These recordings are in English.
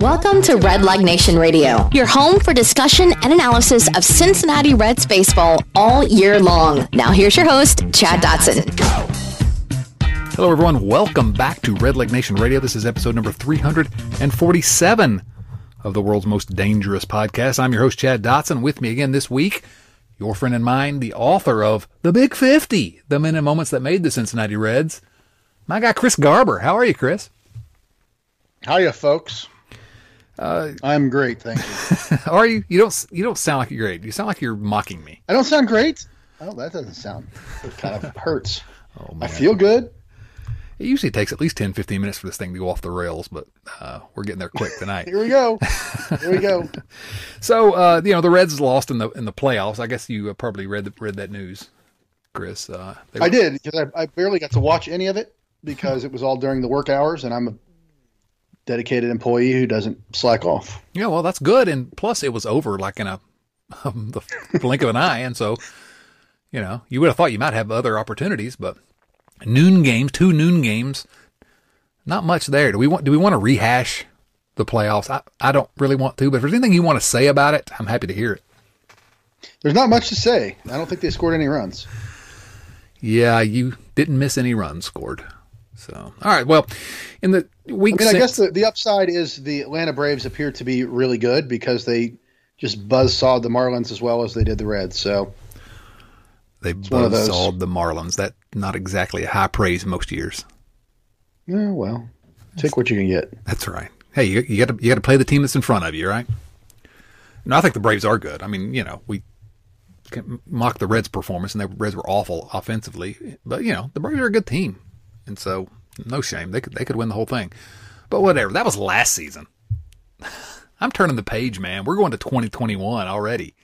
Welcome to Redleg Nation Radio, your home for discussion and analysis of Cincinnati Reds baseball all year long. Now, here's your host, Chad Dotson. Hello, everyone. Welcome back to Redleg Nation Radio. This is episode number 347 of the world's most dangerous podcast. I'm your host, Chad Dotson. With me again this week, your friend and mine, the author of The Big 50, the men and moments that made the Cincinnati Reds, my guy, Chris Garber. How are you, Chris? How Hiya, folks. Uh, I'm great, thank you. are you? You don't. You don't sound like you're great. You sound like you're mocking me. I don't sound great. Oh, that doesn't sound. It kind of hurts. Oh, man. I feel good. It usually takes at least 10, 15 minutes for this thing to go off the rails, but uh, we're getting there quick tonight. Here we go. Here we go. so, uh, you know, the Reds lost in the in the playoffs. I guess you uh, probably read the, read that news, Chris. Uh, were... I did because I, I barely got to watch any of it because it was all during the work hours, and I'm a dedicated employee who doesn't slack off. Yeah, well, that's good. And plus, it was over like in a um, the blink of an eye, and so you know you would have thought you might have other opportunities, but noon games, two noon games, not much there. Do we want? Do we want to rehash the playoffs? I, I don't really want to, but if there's anything you want to say about it, I'm happy to hear it. There's not much to say. I don't think they scored any runs. Yeah, you didn't miss any runs scored. So, all right. Well, in the week, I mean, six, I guess the, the upside is the Atlanta Braves appear to be really good because they just buzz sawed the Marlins as well as they did the Reds. So they buzz sawed the Marlins. That not exactly a high praise most years. Yeah, well, take what you can get. That's right. Hey, you, you got to you got to play the team that's in front of you, right? No, I think the Braves are good. I mean, you know, we can m mock the Reds' performance, and the Reds were awful offensively, but you know, the Braves are a good team. And so, no shame. They could they could win the whole thing. But whatever. That was last season. I'm turning the page, man. We're going to 2021 already.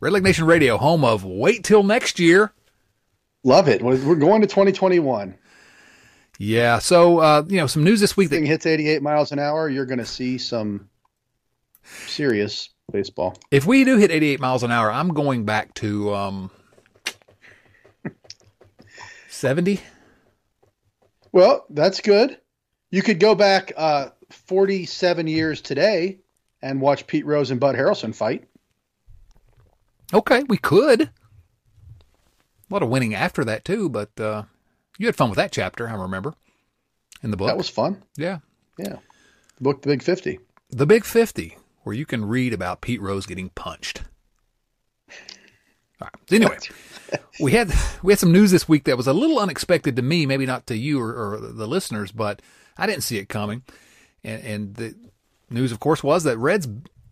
Redleg Nation Radio, home of Wait Till Next Year. Love it. We're going to 2021. Yeah. So, uh, you know, some news this week that hits 88 miles an hour, you're going to see some serious baseball. If we do hit 88 miles an hour, I'm going back to um, 70. Well, that's good. You could go back uh, 47 years today and watch Pete Rose and Bud Harrelson fight. Okay, we could. A lot of winning after that too, but uh, you had fun with that chapter, I remember, in the book. That was fun. Yeah, yeah. The book, The Big Fifty. The Big Fifty, where you can read about Pete Rose getting punched. All right. Anyway, we had we had some news this week that was a little unexpected to me, maybe not to you or, or the listeners, but I didn't see it coming. And, and the news, of course, was that Reds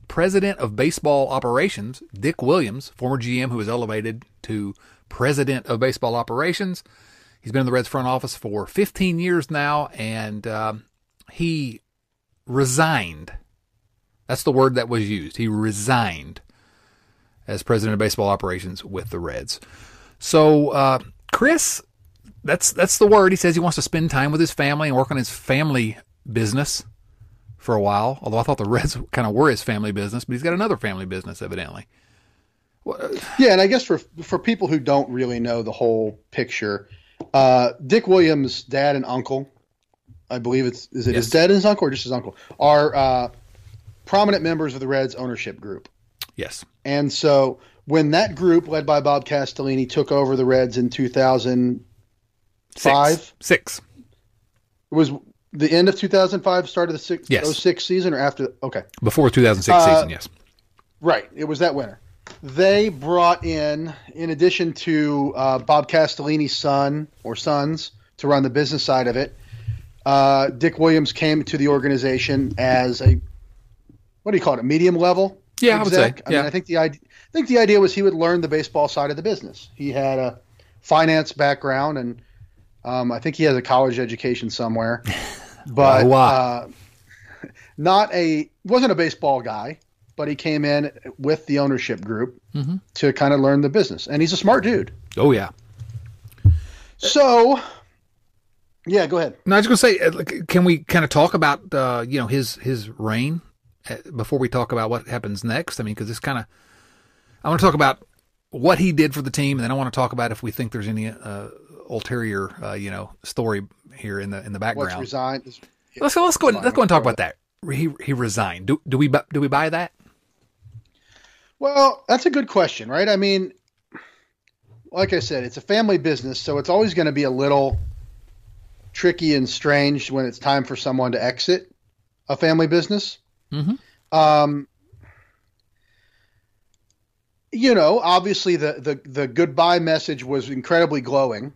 president of baseball operations, Dick Williams, former GM who was elevated to president of baseball operations, he's been in the Reds front office for 15 years now, and um, he resigned. That's the word that was used. He resigned as president of baseball operations with the Reds. So, uh, Chris, that's that's the word. He says he wants to spend time with his family and work on his family business for a while. Although I thought the Reds kind of were his family business, but he's got another family business evidently. Yeah, and I guess for for people who don't really know the whole picture, uh, Dick Williams' dad and uncle, I believe it's is it yes. his dad and his uncle or just his uncle, are uh, prominent members of the Reds ownership group. Yes. And so when that group, led by Bob Castellini, took over the Reds in 2005, six. six. It was the end of 2005, start of the six, yes. 06 season, or after? Okay. Before 2006 uh, season, yes. Right. It was that winter. They brought in, in addition to uh, Bob Castellini's son or sons to run the business side of it, uh, Dick Williams came to the organization as a, what do you call it, a medium level yeah, exec. I would say. I mean, I think the idea, I think the idea was he would learn the baseball side of the business. He had a finance background, and um, I think he has a college education somewhere, but uh, not a wasn't a baseball guy. But he came in with the ownership group mm-hmm. to kind of learn the business, and he's a smart dude. Oh yeah. So yeah, go ahead. No, I was going to say, uh, can we kind of talk about uh, you know his his reign before we talk about what happens next? I mean, because this kind of, I want to talk about what he did for the team, and then I want to talk about if we think there's any uh, ulterior, uh, you know, story here in the in the background. What's resigned? let's go. Let's go. And, let's go and talk about that he he resigned. Do do we do we buy that? Well, that's a good question, right? I mean, like I said, it's a family business, so it's always going to be a little tricky and strange when it's time for someone to exit a family business. Mm-hmm. Um, you know, obviously the, the, the goodbye message was incredibly glowing.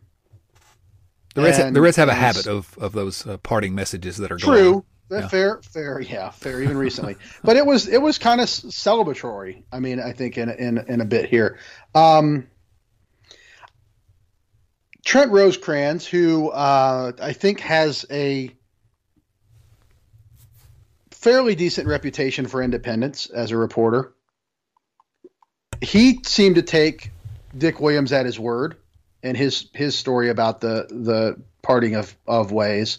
The Reds, and, the Reds have a habit of, of those uh, parting messages that are true. Yeah. Fair, fair, yeah, fair. Even recently, but it was it was kind of celebratory. I mean, I think in in in a bit here. Um, Trent Rosecrans, who uh, I think has a fairly decent reputation for independence as a reporter. He seemed to take Dick Williams at his word and his his story about the the parting of of ways.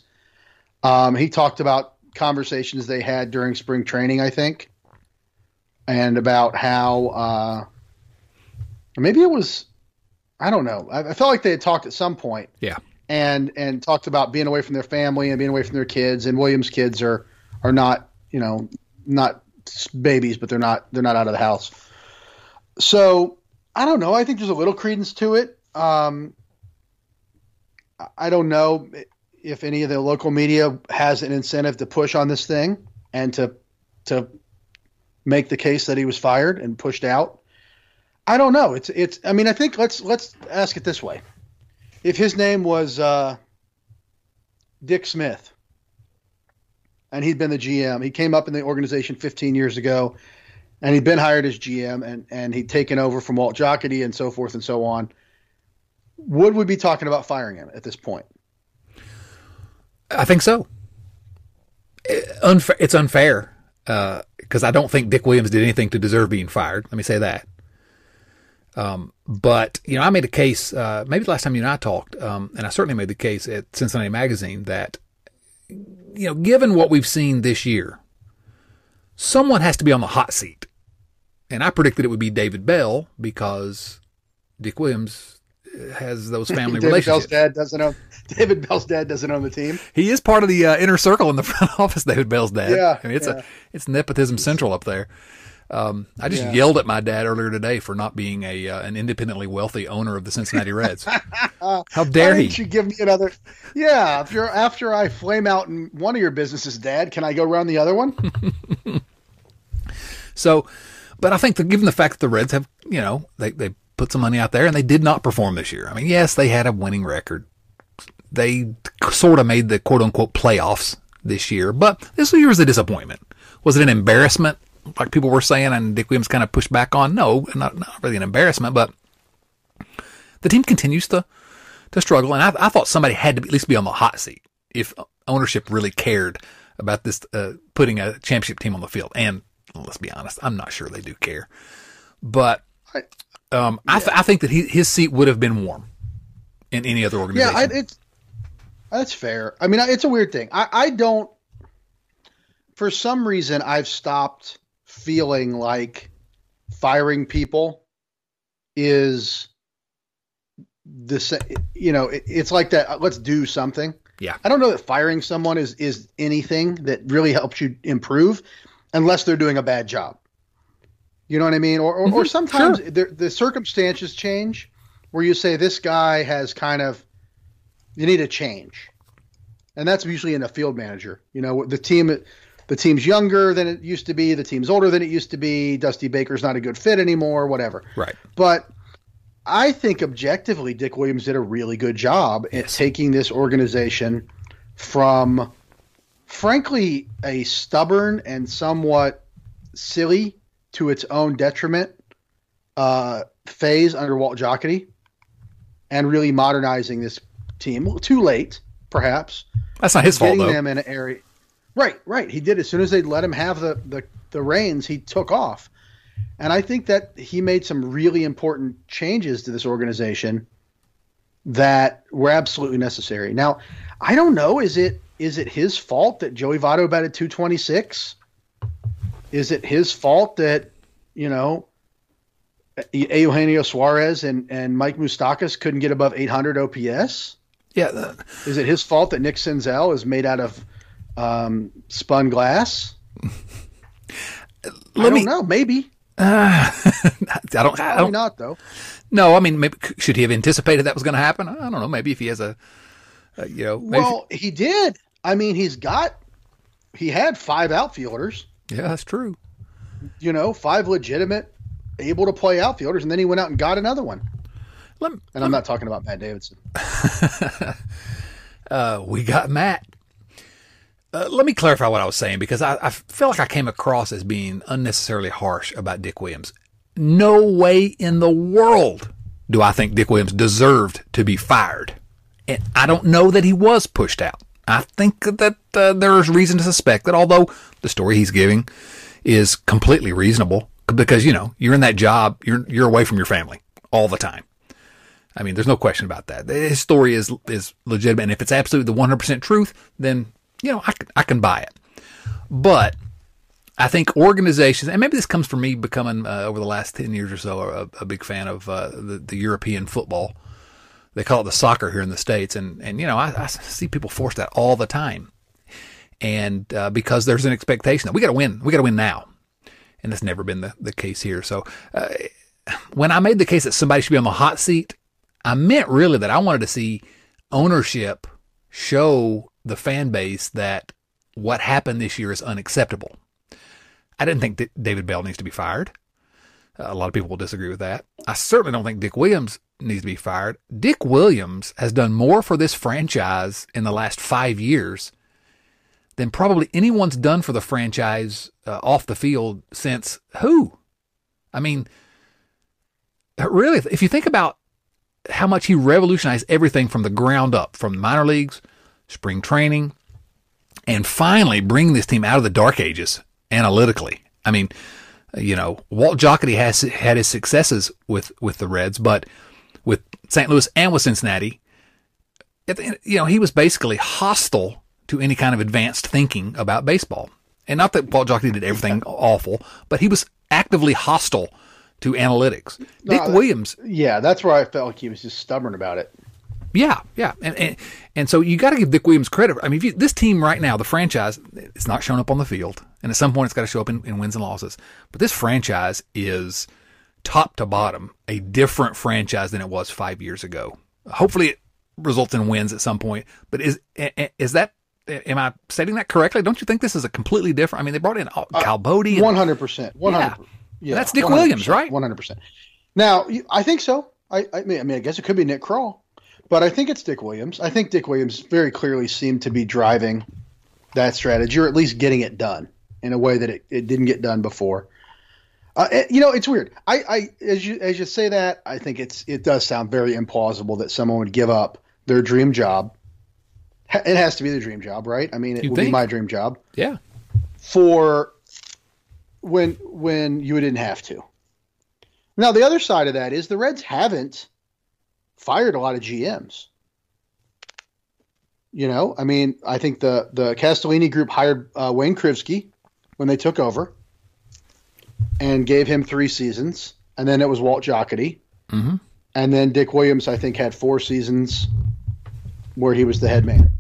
Um, he talked about conversations they had during spring training, I think, and about how uh, maybe it was I don't know. I, I felt like they had talked at some point. Yeah. And and talked about being away from their family and being away from their kids. And Williams' kids are are not you know not babies, but they're not they're not out of the house. So I don't know. I think there's a little credence to it. Um, I don't know if any of the local media has an incentive to push on this thing and to to make the case that he was fired and pushed out. I don't know. It's it's. I mean, I think let's let's ask it this way: if his name was uh, Dick Smith, and he'd been the GM, he came up in the organization 15 years ago, and he'd been hired as GM, and and he'd taken over from Walt Jocketty and so forth and so on. Would we be talking about firing him at this point? I think so. Unfair, it's unfair because uh, I don't think Dick Williams did anything to deserve being fired. Let me say that. Um, but you know, I made a case. Uh, maybe the last time you and I talked, um, and I certainly made the case at Cincinnati Magazine that you know, given what we've seen this year, someone has to be on the hot seat, and I predicted it would be David Bell because Dick Williams has those family David relationships. Bell's dad doesn't own. David Bell's dad doesn't own the team. He is part of the uh, inner circle in the front office. David Bell's dad. Yeah, I mean, it's yeah. a it's nepotism central up there. Um, I just yeah. yelled at my dad earlier today for not being a uh, an independently wealthy owner of the Cincinnati Reds. How dare Why he? you give me another? Yeah, if you're after I flame out in one of your businesses, Dad, can I go around the other one? so, but I think that given the fact that the Reds have, you know, they they put some money out there and they did not perform this year. I mean, yes, they had a winning record. They sort of made the quote unquote playoffs this year, but this year was a disappointment. Was it an embarrassment? Like people were saying, and Dick Williams kind of pushed back on. No, not, not really an embarrassment, but the team continues to to struggle. And I, I thought somebody had to at least be on the hot seat if ownership really cared about this uh, putting a championship team on the field. And let's be honest, I'm not sure they do care. But um, yeah. I, th- I, think that he, his seat would have been warm in any other organization. Yeah, I, it's that's fair. I mean, it's a weird thing. I, I don't. For some reason, I've stopped feeling like firing people is this you know it, it's like that let's do something. Yeah. I don't know that firing someone is is anything that really helps you improve unless they're doing a bad job. You know what i mean? Or or, mm-hmm. or sometimes sure. the, the circumstances change where you say this guy has kind of you need a change. And that's usually in a field manager. You know the team the team's younger than it used to be, the team's older than it used to be, Dusty Baker's not a good fit anymore, whatever. Right. But I think objectively, Dick Williams did a really good job yes. at taking this organization from, frankly, a stubborn and somewhat silly to its own detriment uh, phase under Walt Jocketty and really modernizing this team. Too late, perhaps. That's not his fault, though. them in an area. Right, right. He did as soon as they let him have the, the, the reins, he took off. And I think that he made some really important changes to this organization that were absolutely necessary. Now, I don't know, is it is it his fault that Joey Votto batted 226? Is it his fault that, you know, Eugenio Suarez and, and Mike Moustakas couldn't get above 800 OPS? Yeah. Is it his fault that Nick Senzel is made out of um, spun glass. Let I don't me, know. Maybe. Uh, I don't. I don't. not though. No, I mean, maybe should he have anticipated that was going to happen? I don't know. Maybe if he has a, a you know. well, he did. I mean, he's got. He had five outfielders. Yeah, that's true. You know, five legitimate, able to play outfielders, and then he went out and got another one. Let, and let I'm not talking about Matt Davidson. uh, we got Matt. Uh, let me clarify what I was saying because I, I feel like I came across as being unnecessarily harsh about Dick Williams. No way in the world do I think Dick Williams deserved to be fired. And I don't know that he was pushed out. I think that uh, there is reason to suspect that although the story he's giving is completely reasonable because, you know, you're in that job, you're, you're away from your family all the time. I mean, there's no question about that. His story is, is legitimate. And if it's absolutely the 100% truth, then you know, I, I can buy it. But I think organizations, and maybe this comes from me becoming uh, over the last 10 years or so a, a big fan of uh, the, the, European football. They call it the soccer here in the States. And, and you know, I, I see people force that all the time. And uh, because there's an expectation that we got to win, we got to win now. And that's never been the, the case here. So uh, when I made the case that somebody should be on the hot seat, I meant really that I wanted to see ownership show the fan base that what happened this year is unacceptable. I didn't think that David Bell needs to be fired. A lot of people will disagree with that. I certainly don't think Dick Williams needs to be fired. Dick Williams has done more for this franchise in the last five years than probably anyone's done for the franchise uh, off the field since who? I mean, really, if you think about how much he revolutionized everything from the ground up, from minor leagues spring training, and finally bring this team out of the dark ages analytically. I mean, you know, Walt Jocketty has had his successes with with the Reds, but with St. Louis and with Cincinnati, you know, he was basically hostile to any kind of advanced thinking about baseball. And not that Walt Jocketty did everything awful, but he was actively hostile to analytics. No, Dick Williams. Yeah, that's where I felt like he was just stubborn about it. Yeah, yeah, and and, and so you got to give Dick Williams credit. I mean, you, this team right now, the franchise, it's not showing up on the field, and at some point, it's got to show up in, in wins and losses. But this franchise is top to bottom a different franchise than it was five years ago. Hopefully, it results in wins at some point. But is is that am I stating that correctly? Don't you think this is a completely different? I mean, they brought in uh, Kyle Boddy. One hundred percent. One hundred. Yeah, that's Dick Williams, right? One hundred percent. Now, I think so. I, I mean, I guess it could be Nick Krall. But I think it's Dick Williams. I think Dick Williams very clearly seemed to be driving that strategy, or at least getting it done in a way that it, it didn't get done before. Uh, it, you know, it's weird. I, I, as you as you say that, I think it's it does sound very implausible that someone would give up their dream job. It has to be the dream job, right? I mean, it you would think? be my dream job. Yeah. For when when you didn't have to. Now the other side of that is the Reds haven't fired a lot of GMs. You know, I mean, I think the the Castellini group hired uh, Wayne Krivsky when they took over, and gave him three seasons, and then it was Walt Jocketty, mm-hmm. and then Dick Williams, I think, had four seasons where he was the head man.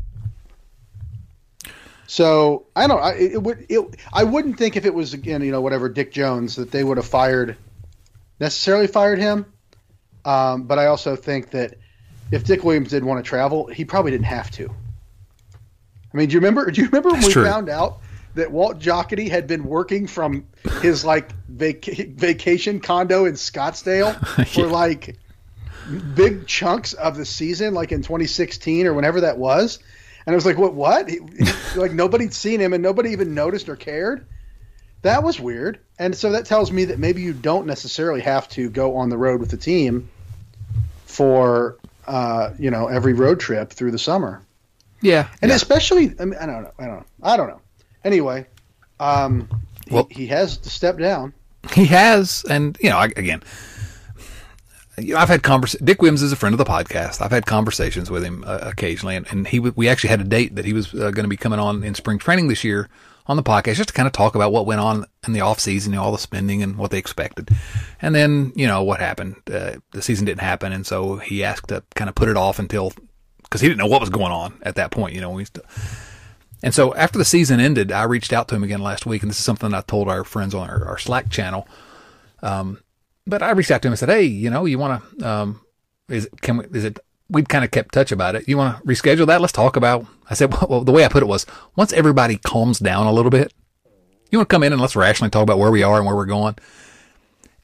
So I don't. I, it would. It, I wouldn't think if it was again, you know, whatever Dick Jones that they would have fired, necessarily fired him. Um, but I also think that if Dick Williams did want to travel, he probably didn't have to. I mean, do you remember? Do you remember when we true. found out that Walt Jocketty had been working from his like vac- vacation condo in Scottsdale yeah. for like big chunks of the season, like in 2016 or whenever that was? And I was like, what? What? He, like nobody'd seen him and nobody even noticed or cared. That was weird. And so that tells me that maybe you don't necessarily have to go on the road with the team for uh, you know every road trip through the summer. Yeah, and yeah. especially I, mean, I don't know, I don't know, I don't know. Anyway, um, well, he, he has to step down. He has, and you know, I, again, you know, I've had convers. Dick Williams is a friend of the podcast. I've had conversations with him uh, occasionally, and, and he we actually had a date that he was uh, going to be coming on in spring training this year on the podcast just to kind of talk about what went on in the off season, you know, all the spending and what they expected. And then, you know, what happened. Uh, the season didn't happen. And so he asked to kind of put it off until, because he didn't know what was going on at that point, you know. We and so after the season ended, I reached out to him again last week, and this is something I told our friends on our, our Slack channel. Um, but I reached out to him and said, "Hey, you know, you want to? Um, is it, can we? Is it? We'd kind of kept touch about it. You want to reschedule that? Let's talk about." I said, well, the way I put it was, once everybody calms down a little bit, you want to come in and let's rationally talk about where we are and where we're going.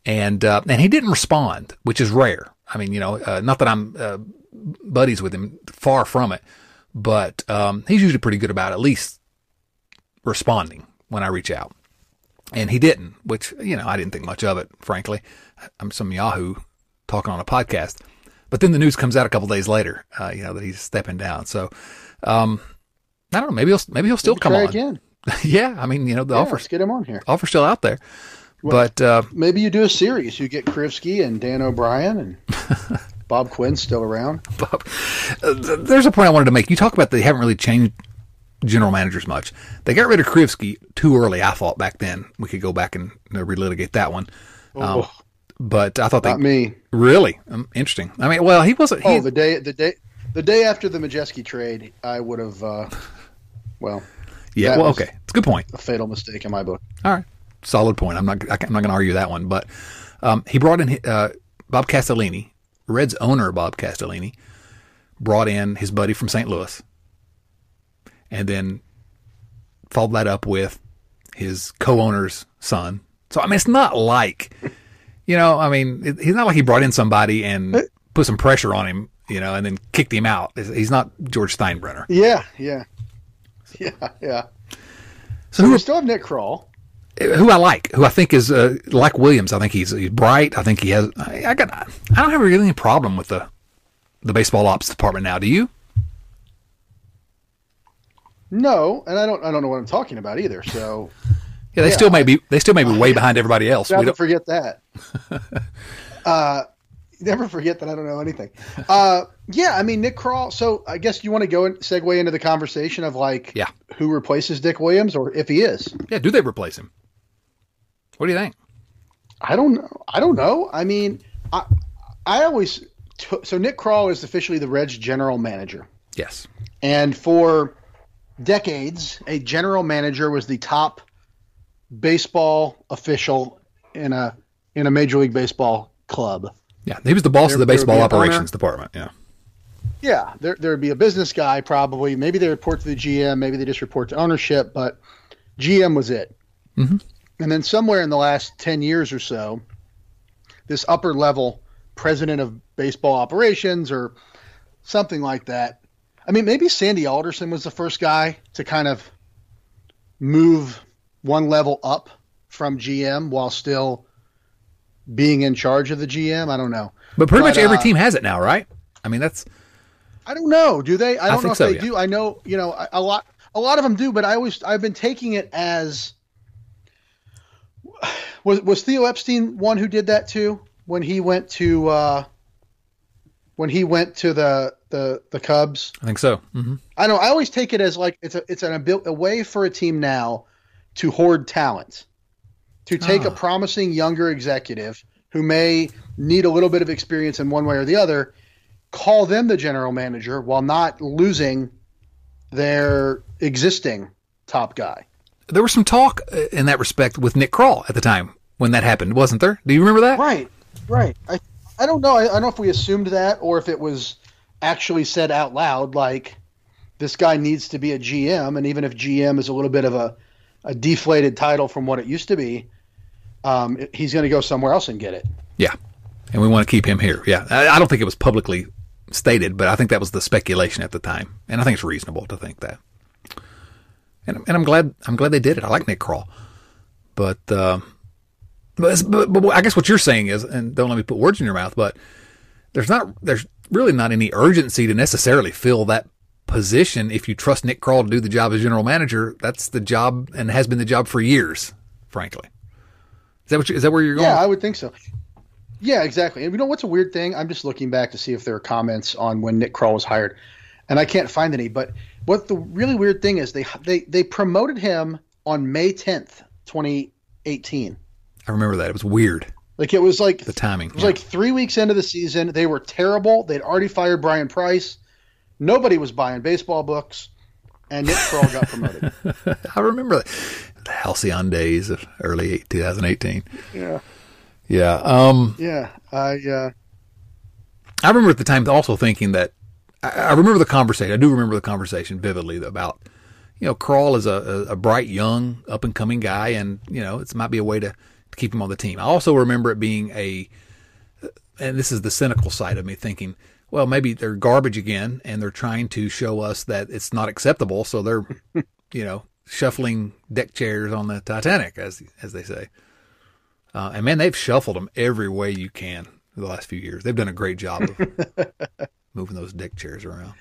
And uh, and he didn't respond, which is rare. I mean, you know, uh, not that I'm uh, buddies with him, far from it, but um, he's usually pretty good about at least responding when I reach out. And he didn't, which, you know, I didn't think much of it, frankly. I'm some Yahoo talking on a podcast. But then the news comes out a couple days later, uh, you know, that he's stepping down. So, um, I don't know. Maybe he'll, maybe he'll still maybe come on. again. yeah. I mean, you know, the yeah, offer, let's get him on here. Offer's still out there. Well, but, uh, maybe you do a series. You get Krivsky and Dan O'Brien and Bob Quinn's still around. Bob, uh, there's a point I wanted to make. You talk about they haven't really changed general managers much. They got rid of Krivsky too early, I thought back then. We could go back and you know, relitigate that one. Oh, um, but I thought not they me really um, interesting. I mean, well, he wasn't. He, oh, the day the day the day after the Majewski trade, I would have. Uh, well, yeah. Well, okay, it's a good point. A fatal mistake in my book. All right, solid point. I'm not. I'm not going to argue that one. But um, he brought in uh, Bob Castellini, Reds owner Bob Castellini, brought in his buddy from St. Louis, and then followed that up with his co-owner's son. So I mean, it's not like, you know, I mean, it, he's not like he brought in somebody and put some pressure on him, you know, and then kicked him out. He's not George Steinbrenner. Yeah, yeah, yeah, yeah. So, so we still have Nick Krall, who I like, who I think is uh, like Williams. I think he's, he's bright. I think he has. I, I got. I don't have really any problem with the the baseball ops department now. Do you? No, and I don't. I don't know what I'm talking about either. So, yeah, they yeah, still may be. They still may be way behind everybody else. We don't forget that. uh, never forget that I don't know anything. Uh, yeah, I mean Nick Krall. So I guess you want to go and segue into the conversation of like, yeah, who replaces Dick Williams, or if he is. Yeah, do they replace him? What do you think? I don't know. I don't know. I mean, I I always t- so Nick Krall is officially the Reds general manager. Yes, and for decades, a general manager was the top baseball official in a in a major league baseball club. Yeah, he was the boss there, of the baseball operations department. Yeah. Yeah, there there'd be a business guy probably. Maybe they report to the GM. Maybe they just report to ownership. But GM was it. Mm-hmm. And then somewhere in the last ten years or so, this upper level president of baseball operations or something like that I mean, maybe Sandy Alderson was the first guy to kind of move one level up from GM while still being in charge of the GM. I don't know. But pretty but, much every uh, team has it now, right? I mean, that's. I don't know. Do they? I don't I know if so, they yeah. do. I know, you know, a lot, a lot of them do, but I always, I've been taking it as. Was was Theo Epstein one who did that too when he went to uh, when he went to the the the Cubs? I think so. Mm-hmm. I know. I always take it as like it's a it's an a way for a team now to hoard talent, to take a ah. promising younger executive who may need a little bit of experience in one way or the other, call them the general manager while not losing their existing top guy. There was some talk uh, in that respect with Nick Krall at the time when that happened, wasn't there? Do you remember that? Right, right. I I don't know. I, I don't know if we assumed that or if it was actually said out loud, like this guy needs to be a GM, and even if GM is a little bit of a, a deflated title from what it used to be, um, he's going to go somewhere else and get it. Yeah, and we want to keep him here. Yeah, I, I don't think it was publicly stated, but I think that was the speculation at the time, and I think it's reasonable to think that. And, and I'm glad I'm glad they did it. I like Nick Krall, but. Uh, but, but, but I guess what you're saying is, and don't let me put words in your mouth, but there's not there's really not any urgency to necessarily fill that position if you trust Nick Krall to do the job as general manager. That's the job and has been the job for years, frankly. Is that what you, is that where you're going? Yeah, I would think so. Yeah, exactly. And you know what's a weird thing? I'm just looking back to see if there are comments on when Nick Krall was hired, and I can't find any. But what the really weird thing is they they they promoted him on May 10th, 2018. I remember that. It was weird. Like it was like the timing. It was yeah. like three weeks into the season. They were terrible. They'd already fired Bryan Price. Nobody was buying baseball books. and Nick Krall got promoted. I remember the halcyon days of early 2018. Yeah. Yeah. Um, yeah. I, uh, I remember at the time also thinking that I, I, remember the conversation. I do remember the conversation vividly about, you know, Krall is a, a, a bright, young, up and coming guy, and you know, it might be a way to, to keep him on the team. I also remember it being a, and this is the cynical side of me thinking, well, maybe they're garbage again, and they're trying to show us that it's not acceptable. So they're, you know, shuffling deck chairs on the Titanic, as as they say. Uh, and man, they've shuffled them every way you can the last few years. They've done a great job of moving those deck chairs around.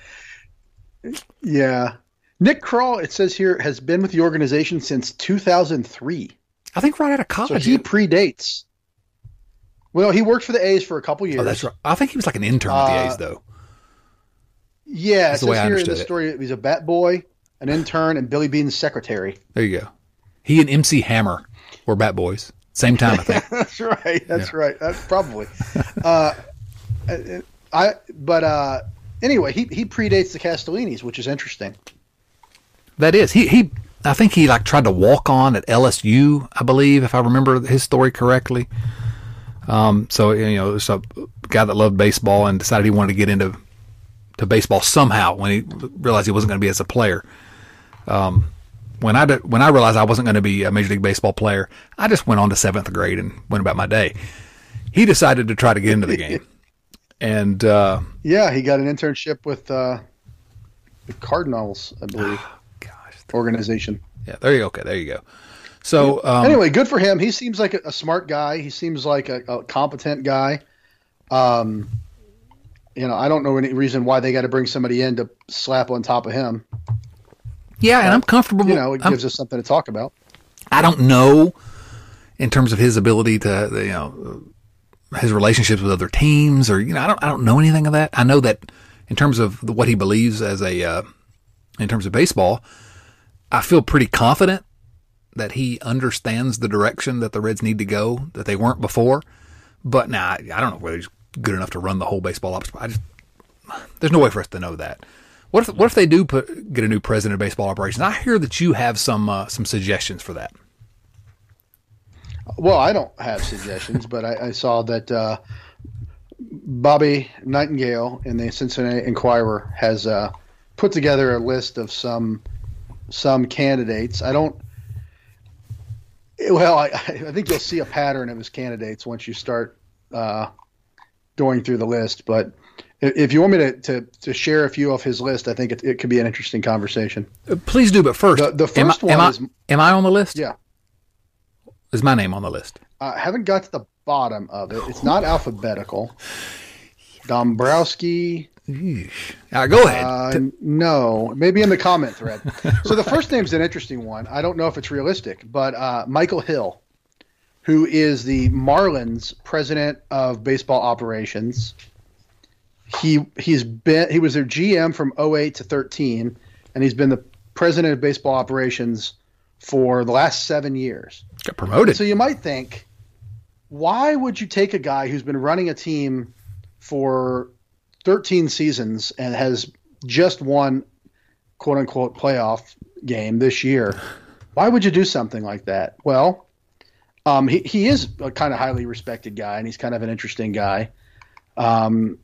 Yeah. Nick Krall, it says here, has been with the organization since 2003. I think right out of college. So he predates. Well, he worked for the A's for a couple years. Oh, that's right. I think he was like an intern with the A's, uh, though. Yeah, that's it says here in the story it. he's a bat boy, an intern, and Billy Beane's secretary. There you go. He and MC Hammer were bat boys. Same time, I think. that's right. That's yeah. right. That's probably. uh, I but uh, anyway, he he predates the Castellinis, which is interesting. That is he he. I think he like tried to walk on at LSU, I believe, if I remember his story correctly. Um, so you know, it's a guy that loved baseball and decided he wanted to get into to baseball somehow when he realized he wasn't going to be as a player. Um, when I did, when I realized I wasn't going to be a major league baseball player, I just went on to seventh grade and went about my day. He decided to try to get into the game, and uh, yeah, he got an internship with uh, the Cardinals, I believe. Oh, gosh, organization. Yeah, there you go. Okay, there you go. So um, anyway, good for him. He seems like a, a smart guy. He seems like a, a, competent guy. Um, you know, I don't know any reason why they got to bring somebody in to slap on top of him. Yeah, but, and I'm comfortable. You know, it gives I'm, us something to talk about. I don't know in terms of his ability to, you know, his relationships with other teams, or you know, I don't, I don't know anything of that. I know that in terms of what he believes as a, uh, in terms of baseball, I feel pretty confident that he understands the direction that the Reds need to go that they weren't before. But now I don't know whether he's good enough to run the whole baseball ops. I just there's no way for us to know that. What if what if they do put get a new president of baseball operations? I hear that you have some uh, some suggestions for that. Well, I don't have suggestions, but I, I saw that uh, Bobby Nightingale in the Cincinnati Enquirer has uh, put together a list of some some candidates. I don't well, I, I, think you'll see a pattern of his candidates once you start uh, going through the list. But if you want me to, to, to, share a few of his list, I think it, it could be an interesting conversation. Uh, please do. But first, the, the first am I, one am is am I on the list? Yeah. Is my name on the list? I haven't got to the bottom of it. It's not alphabetical. Dombrowski, uh, go ahead. Uh, no, maybe in the comment thread. so the first name's an interesting one. I don't know if it's realistic, but uh, Michael Hill, who is the Marlins president of baseball operations. He he's been he was their GM from 08 to 13, and he's been the president of baseball operations for the last seven years. Got promoted. So you might think, why would you take a guy who's been running a team for 13 seasons and has just won quote unquote playoff game this year. Why would you do something like that? Well, um, he, he is a kind of highly respected guy and he's kind of an interesting guy. Um,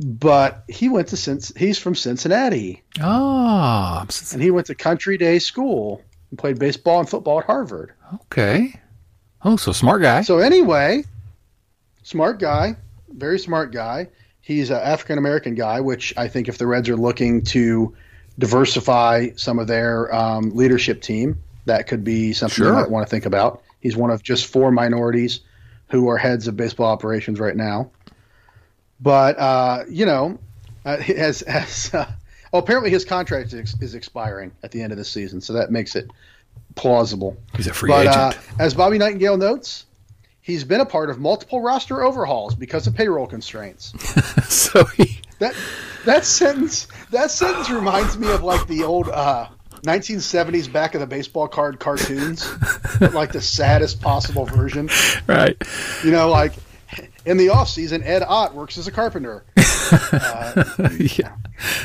but he went to since he's from Cincinnati. Oh, and he went to Country Day School and played baseball and football at Harvard. Okay. Oh, so smart guy. So anyway, smart guy very smart guy. He's an African American guy, which I think if the Reds are looking to diversify some of their um, leadership team, that could be something sure. you might want to think about. He's one of just four minorities who are heads of baseball operations right now. But uh, you know, uh, as as uh, oh, apparently his contract is, is, expiring at the end of the season, so that makes it plausible. He's a free but, uh, agent. as Bobby Nightingale notes, he's been a part of multiple roster overhauls because of payroll constraints. so he... that that sentence that sentence reminds me of like the old uh, 1970s back of the baseball card cartoons, like the saddest possible version. Right. You know, like in the off season, Ed Ott works as a carpenter. uh, yeah,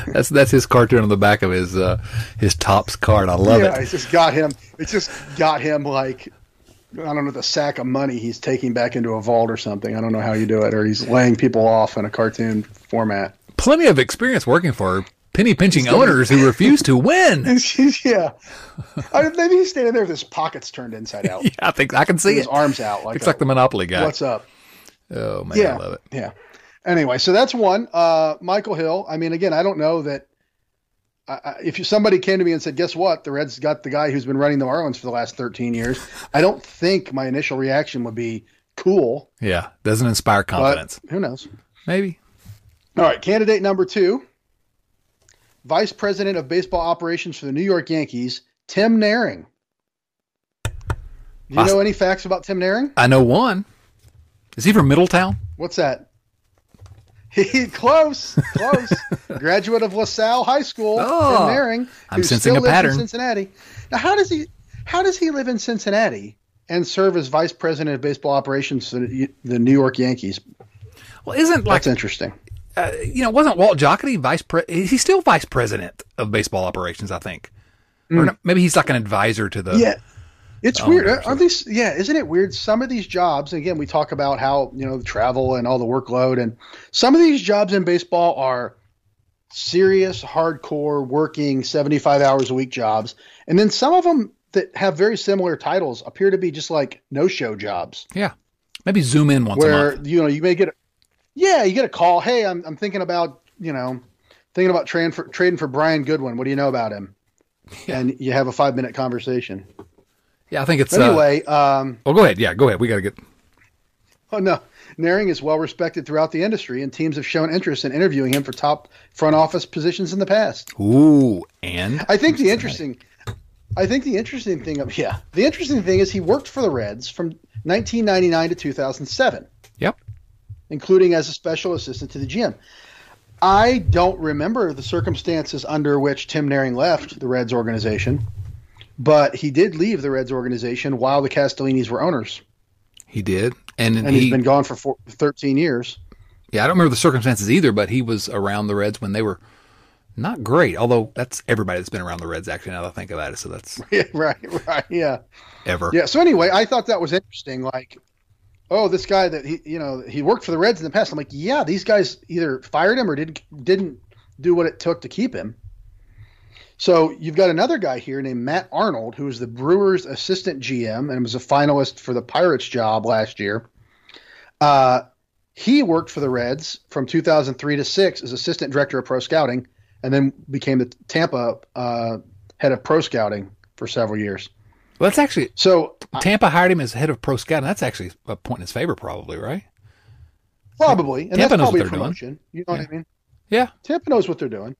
that's that's his cartoon on the back of his uh, his Topps card. I love yeah, it. it's just got him. It's just got him like I don't know the sack of money he's taking back into a vault or something. I don't know how you do it, or he's laying people off in a cartoon format. Plenty of experience working for penny pinching owners who refuse to win. yeah, I mean, maybe he's standing there with his pockets turned inside out. yeah, I think I can see his arms out. Like it's like the Monopoly guy. What's up? Oh man, yeah, I love it. Yeah. Anyway, so that's one. Uh, Michael Hill. I mean, again, I don't know that. Uh, if you, somebody came to me and said, "Guess what? The Reds got the guy who's been running the Marlins for the last 13 years," I don't think my initial reaction would be cool. Yeah, doesn't inspire confidence. who knows? Maybe. All right, candidate number two, Vice President of Baseball Operations for the New York Yankees, Tim Naehring. Do you know any facts about Tim Naehring? I know one. Is he from Middletown? What's that? He close, close. Graduate of LaSalle High School oh, Tim Naehring, I'm sensing a pattern. Cincinnati. Now, how does he? How does he live in Cincinnati and serve as vice president of baseball operations for the New York Yankees? Well, isn't like that's interesting. Uh, you know, wasn't Walt Jocketty vice? Pre- he's still vice president of baseball operations, I think. Mm. Or maybe he's like an advisor to the. Yeah, it's oh, weird. Are these? Yeah, isn't it weird? Some of these jobs, again, we talk about how you know the travel and all the workload, and some of these jobs in baseball are serious, hardcore, working seventy-five hours a week jobs, and then some of them that have very similar titles appear to be just like no-show jobs. Yeah, maybe zoom in once where you know you may get, a, yeah, you get a call. Hey, I'm I'm thinking about you know thinking about trading for trading for Brian Goodwin. What do you know about him? Yeah. And you have a five minute conversation. Yeah, I think it's anyway. Uh, um, well, go ahead. Yeah, go ahead. We got to get. Oh no, Naehring is well respected throughout the industry, and teams have shown interest in interviewing him for top front office positions in the past. Ooh, and I think the interesting, I think the interesting thing of yeah, the interesting thing is he worked for the Reds from 1999 to 2007. Yep, including as a special assistant to the GM. I don't remember the circumstances under which Tim Naehring left the Reds organization but he did leave the Reds organization while the Castellinis were owners. He did, and, and he, has been gone for four, 13 years. Yeah, I don't remember the circumstances either, but he was around the Reds when they were not great. Although that's everybody that's been around the Reds actually. Now that I think about it, so that's yeah, right, right, yeah, ever. Yeah. So anyway, I thought that was interesting. Like, oh, this guy that he, you know, he worked for the Reds in the past. I'm like, yeah, these guys either fired him or didn't didn't do what it took to keep him. So you've got another guy here named Matt Arnold, who is the Brewers' assistant GM and was a finalist for the Pirates job last year. Uh, he worked for the Reds from 2003 to six as assistant director of pro scouting, and then became the Tampa uh, head of pro scouting for several years. Well, that's actually so. Tampa hired him as head of pro scouting. That's actually a point in his favor, probably, right? Probably, and Tampa that's probably a promotion. Doing. You know yeah. what I mean? Yeah, Tampa knows what they're doing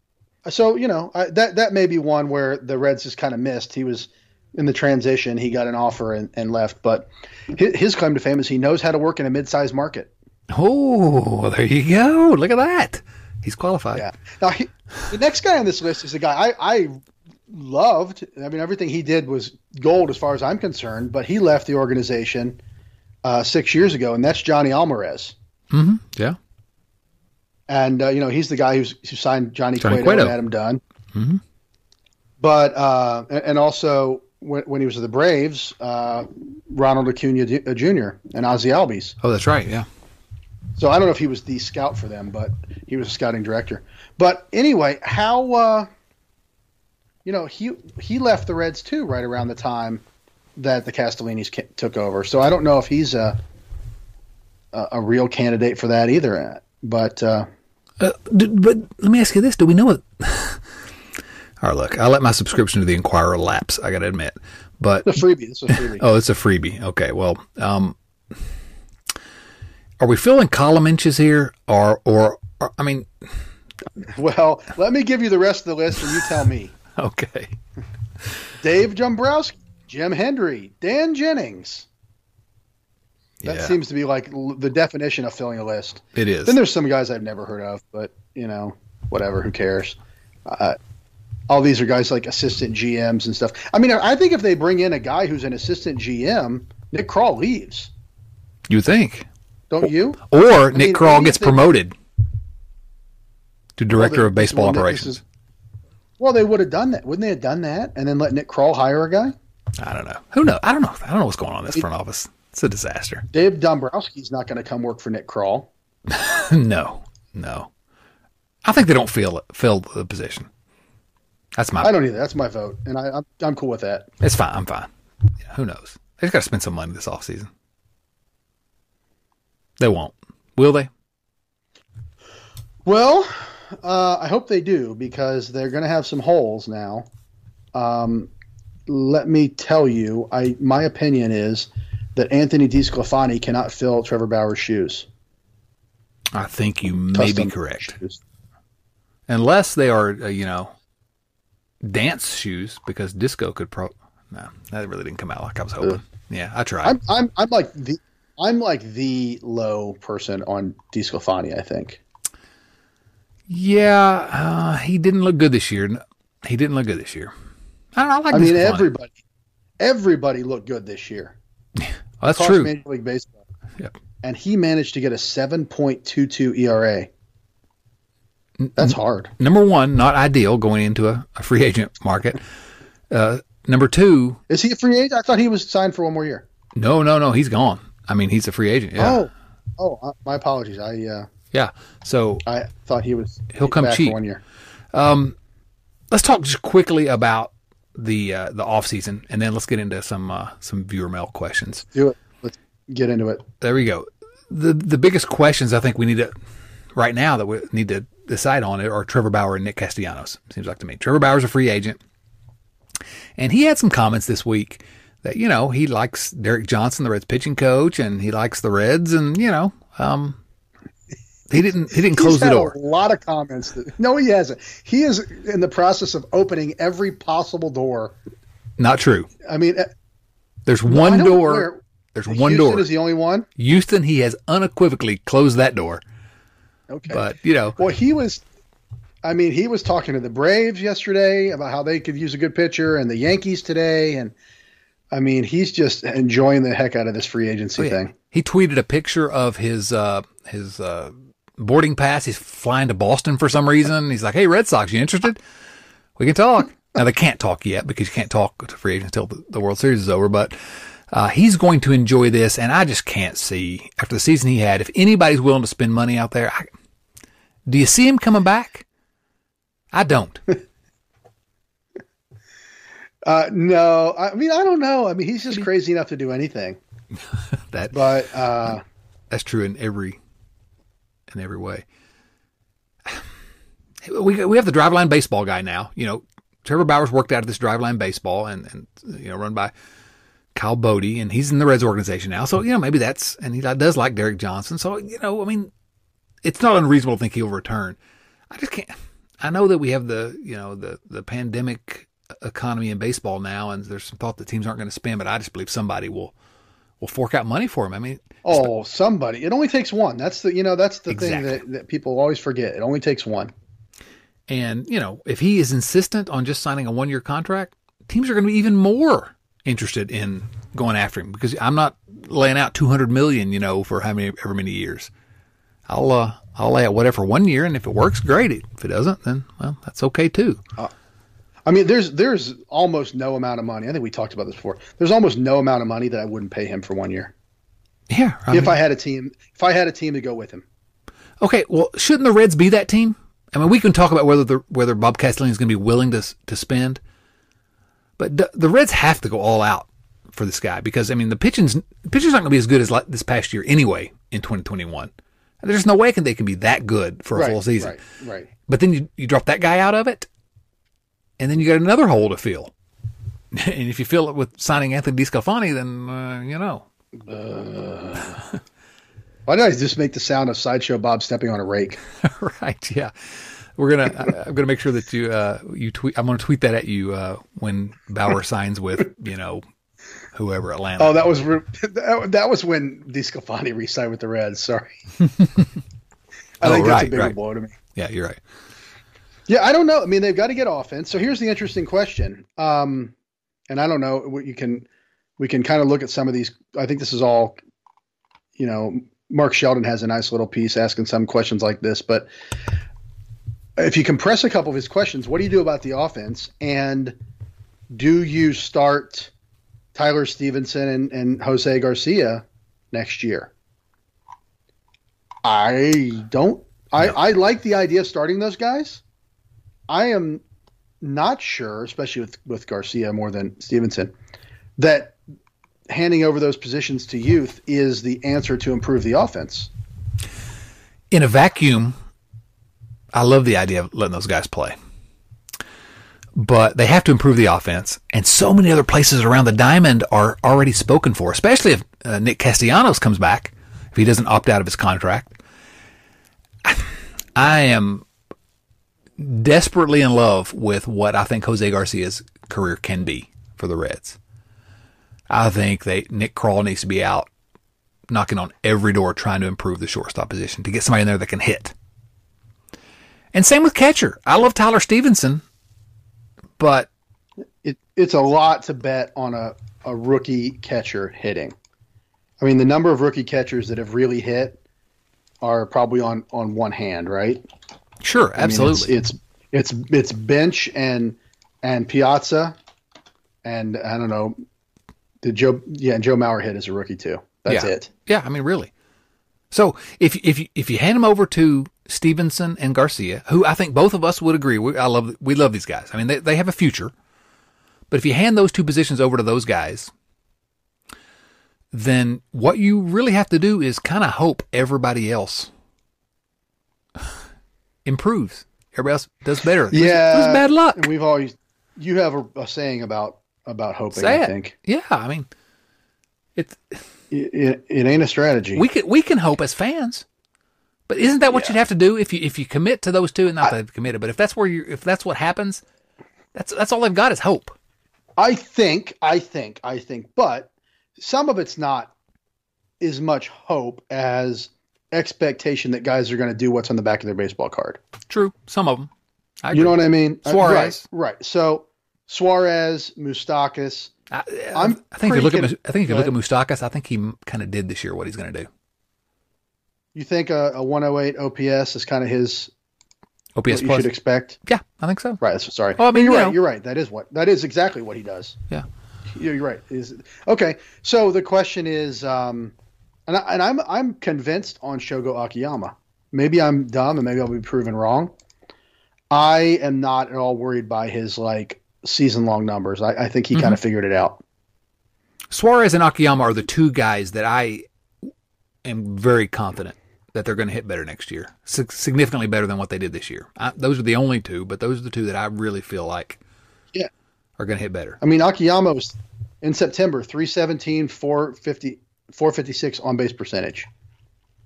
so you know I, that that may be one where the Reds just kind of missed. He was in the transition. He got an offer and, and left, but his, his, claim to fame is he knows how to work in a mid-sized market. Oh, there you go. Look at that. He's qualified. Yeah. Now he, the next guy on this list is a guy I, I loved. I mean, everything he did was gold as far as I'm concerned. But he left the organization uh, six years ago, and that's Johnny Almaraz. Mm-hmm. Yeah and uh, you know he's the guy who's who signed Johnny, Johnny Cueto, Cueto, and Adam Dunn. Mm-hmm. But uh, and also when, when, he was with the Braves, uh, Ronald Acuna Jr. Uh, and Ozzie Albies. Oh, that's right. Yeah. So I don't know if he was the scout for them, but he was a scouting director. But anyway, how uh, you know he he left the Reds too right around the time that the Castellinis took over. So I don't know if he's a a, a real candidate for that either. But uh, but let me ask you this: Do we know what? All right, look, I let my subscription to the Enquirer lapse. I got to admit, but the freebie. It's a freebie. oh, it's a freebie. Okay, well, um, are we filling column inches here, or, or, or I mean? Well, let me give you the rest of the list, and you tell me. okay. Dave Dombrowski, Jim Hendry, Dan Jennings, that yeah. seems to be like the definition of filling a list. It is. Then there's some guys I've never heard of, but you know, whatever. Who cares? Uh, all these are guys like assistant GMs and stuff. I mean, I think if they bring in a guy who's an assistant GM, Nick Krall leaves. You think? Don't you? Or I Nick mean, Krall gets promoted to director well, of baseball operations. Is, well, they would have done that. Wouldn't they have done that and then let Nick Krall hire a guy? I don't know. Who knows? I don't know. I don't know what's going on in this front office. It's a disaster. Dave Dombrowski's not going to come work for Nick Krall. no, no. I think they don't feel fill the position. That's my. I don't either. That's my vote, and I, I'm I'm cool with that. It's fine. I'm fine. Yeah, who knows? They just got to spend some money this off season. They won't. Will they? Well, uh, I hope they do because they're going to have some holes now. Um, let me tell you, I my opinion is that Anthony DeSclafani cannot fill Trevor Bauer's shoes. I think you may Custom be correct. Shoes. Unless they are, uh, you know, dance shoes, because disco could pro. No, that really didn't come out like I was hoping. Uh, yeah, I tried. I'm, I'm, I'm like the, I'm like the low person on DeSclafani. I think. Yeah, uh, he didn't look good this year. He didn't look good this year. I, don't, I, like I mean, everybody, everybody looked good this year. Well, that's true. Major League Baseball. Yep. And he managed to get a 7.22 ERA. That's hard. Number one, not ideal going into a, a free agent market. Uh, number two, is he a free agent? I thought he was signed for one more year. No, no, no. He's gone. I mean, he's a free agent. Yeah. Oh, oh, uh, my apologies. I uh, yeah. So I thought he was he'll come cheap one year. Um, let's talk just quickly about the uh, the off season, and then let's get into some uh, some viewer mail questions. Do it. Let's get into it. There we go. the The biggest questions I think we need to right now that we need to decide on it are Trevor Bauer and Nick Castellanos. Seems like to me. Trevor Bauer's a free agent, and he had some comments this week that you know he likes Derek Johnson, the Reds pitching coach, and he likes the Reds, and you know um, he didn't. He didn't close the door. A lot of comments. That, no, he hasn't. He is in the process of opening every possible door. Not true. I mean, uh, there's one door. Where, there's one Houston door. Is the only one. Houston. He has unequivocally closed that door. Okay. But you know, well, he was. I mean, he was talking to the Braves yesterday about how they could use a good pitcher, and the Yankees today, and I mean, he's just enjoying the heck out of this free agency oh, yeah. thing. He tweeted a picture of his uh, his uh, boarding pass. He's flying to Boston for some reason. He's like, "Hey, Red Sox, you interested? We can talk." now they can't talk yet because you can't talk to free agents until the, the World Series is over. But uh, he's going to enjoy this, and I just can't see after the season he had if anybody's willing to spend money out there. I, do you see him coming back? I don't. uh, no, I mean I don't know. I mean he's just crazy enough to do anything. that, but uh, that's true in every in every way. We we have the driveline baseball guy now. You know, Trevor Bauer's worked out of this driveline baseball and and you know run by Kyle Boddy, and he's in the Reds organization now. So you know maybe that's and he does like Derek Johnson. So you know I mean it's not unreasonable to think he'll return. I just can't. I know that we have the you know the the pandemic economy in baseball now, and there's some thought that teams aren't going to spend, but I just believe somebody will will fork out money for him. I mean, oh, somebody. It only takes one. That's the you know that's the exactly. thing that, that people always forget. It only takes one. And you know, if he is insistent on just signing a one year contract, teams are going to be even more interested in going after him because I'm not laying out 200 million, you know, for how many ever many years. I'll uh, I'll lay out whatever one year, and if it works, great. If it doesn't, then well, that's okay too. Uh, I mean, there's there's almost no amount of money. I think we talked about this before. There's almost no amount of money that I wouldn't pay him for one year. Yeah, I if mean, I had a team, if I had a team to go with him. Okay, well, shouldn't the Reds be that team? I mean, we can talk about whether the whether Bob Castellini is going to be willing to to spend, but the, the Reds have to go all out for this guy because I mean the pitching's pitching's not going to be as good as like this past year anyway in 2021. There's no way can they can be that good for a right, full season. Right, right. But then you, you drop that guy out of it, and then you got another hole to fill. and if you fill it with signing Anthony DeSclafani, then uh, you know. Uh, why did I just make the sound of sideshow Bob stepping on a rake? right. Yeah. We're gonna. I'm gonna make sure that you uh, you tweet. I'm gonna tweet that at you uh, when Bauer signs with you know whoever Atlanta. Oh, that was that, was when DeSclafani re-signed with the Reds. Sorry. I oh, think right, that's a bigger right. blow to me. Yeah, you're right. Yeah, I don't know. I mean, they've got to get offense. So here's the interesting question. Um, and I don't know. What you can we can kind of look at some of these. I think this is all, you know, Mark Sheldon has a nice little piece asking some questions like this, but if you compress a couple of his questions, what do you do about the offense? And do you start Tyler Stephenson and, and Jose Garcia next year? I don't. I. I like the idea of starting those guys. I am not sure, especially with, with Garcia more than Stephenson, that handing over those positions to youth is the answer to improve the offense. In a vacuum, I love the idea of letting those guys play. But they have to improve the offense, and so many other places around the diamond are already spoken for, especially if uh, Nick Castellanos comes back, if he doesn't opt out of his contract. I am desperately in love with what I think Jose Garcia's career can be for the Reds. I think they Nick Krall needs to be out knocking on every door trying to improve the shortstop position to get somebody in there that can hit. And same with catcher. I love Tyler Stephenson, but it, it's a lot to bet on a, a rookie catcher hitting. I mean, the number of rookie catchers that have really hit are probably on, on one hand, right? Sure, absolutely. I mean, it's, it's it's it's bench and and Piazza, and I don't know. Did Joe? Yeah, and Joe Mauer hit as a rookie too. That's yeah. it. Yeah, I mean, really. So if if you, if you hand him over to Stephenson and Garcia, who I think both of us would agree, we, I love we love these guys. I mean, they they have a future. But if you hand those two positions over to those guys, then what you really have to do is kind of hope everybody else improves. Everybody else does better. Yeah, there's, bad luck. And we've always you have a, a saying about about hoping. Say I think. Yeah, I mean, it's it, it, it, ain't a strategy. We can we can hope as fans, but isn't that what yeah. you'd have to do if you if you commit to those two? And not I, they've committed, but if that's where you if that's what happens, that's that's all they've got is hope. I think, I think, I think, but some of it's not as much hope as expectation that guys are going to do what's on the back of their baseball card. True, some of them. you know what I mean? Suarez, uh, right, right. So Suarez, Moustakas. I, I'm I think if you look at I think if you look at Moustakas, I think he kind of did this year what he's going to do. You think a, a 108 OPS is kind of his OPS you plus? should expect? Yeah, I think so. Right. Sorry. Well, I mean, you're you right. know. You're right. That is what that is exactly what he does. Yeah. You're right. Is okay. So the question is, um, and, I, and I'm I'm convinced on Shogo Akiyama. Maybe I'm dumb, and maybe I'll be proven wrong. I am not at all worried by his like season long numbers. I, I think he mm-hmm. kind of figured it out. Suarez and Akiyama are the two guys that I am very confident that they're going to hit better next year, significantly better than what they did this year. I, those are the only two, but those are the two that I really feel like yeah. are going to hit better. I mean, Akiyama was in September 317, 450, 456 on base percentage.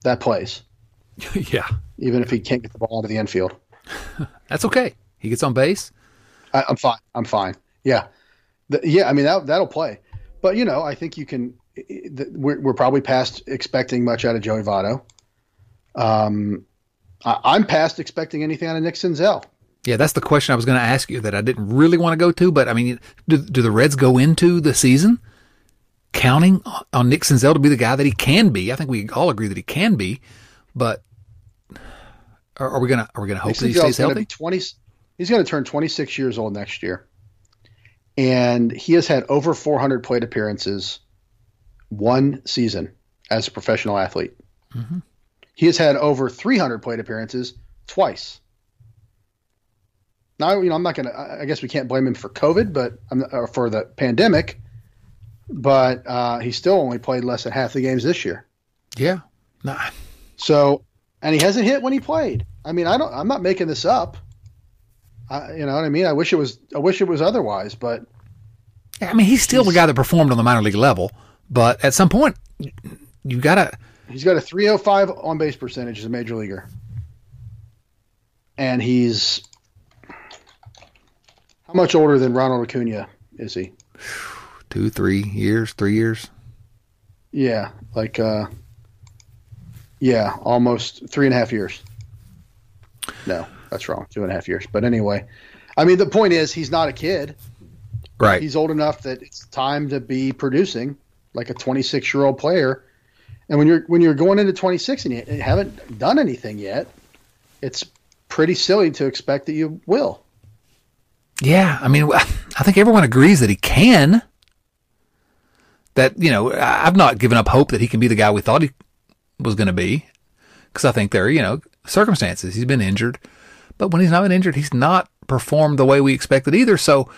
That plays. yeah. Even if he can't get the ball out of the infield. That's okay. He gets on base. I, am fine. I'm fine. Yeah. The, yeah. I mean, that, that'll play. But, you know, I think you can. We're, we're probably past expecting much out of Joey Votto. Um, I, am past expecting anything out of Nick Senzel. Yeah, that's the question I was going to ask you that I didn't really want to go to. But I mean, do, do the Reds go into the season counting on Nick Senzel to be the guy that he can be? I think we all agree that he can be, but are, are we gonna are we gonna hope that he stays healthy? 20, he's going to turn 26 years old next year, and he has had over 400 plate appearances one season as a professional athlete. Mm-hmm. He has had over 300 plate appearances twice. Now, you know, I'm not going to, I guess we can't blame him for COVID, but or for the pandemic, but uh, he still only played less than half the games this year. Yeah. Nah. So, and he hasn't hit when he played. I mean, I don't, I'm not making this up. I, you know what I mean? I wish it was, I wish it was otherwise, but. I mean, he's still he's, the guy that performed on the minor league level, but at some point, you got to, He's got a 305 on base percentage as a major leaguer. And he's how much older than Ronald Acuna is he? Two, three years, three years. Yeah, like uh, yeah, almost three and a half years. No, that's wrong. Two and a half years. But anyway, I mean, the point is, he's not a kid. Right. He's old enough that it's time to be producing like a 26 year old player And when you're when you're going into 26 and you haven't done anything yet, it's pretty silly to expect that you will. Yeah, I mean, I think everyone agrees that he can. That you know, I've not given up hope that he can be the guy we thought he was going to be, because I think there are you know circumstances. He's been injured, but when he's not been injured, he's not performed the way we expected either. So,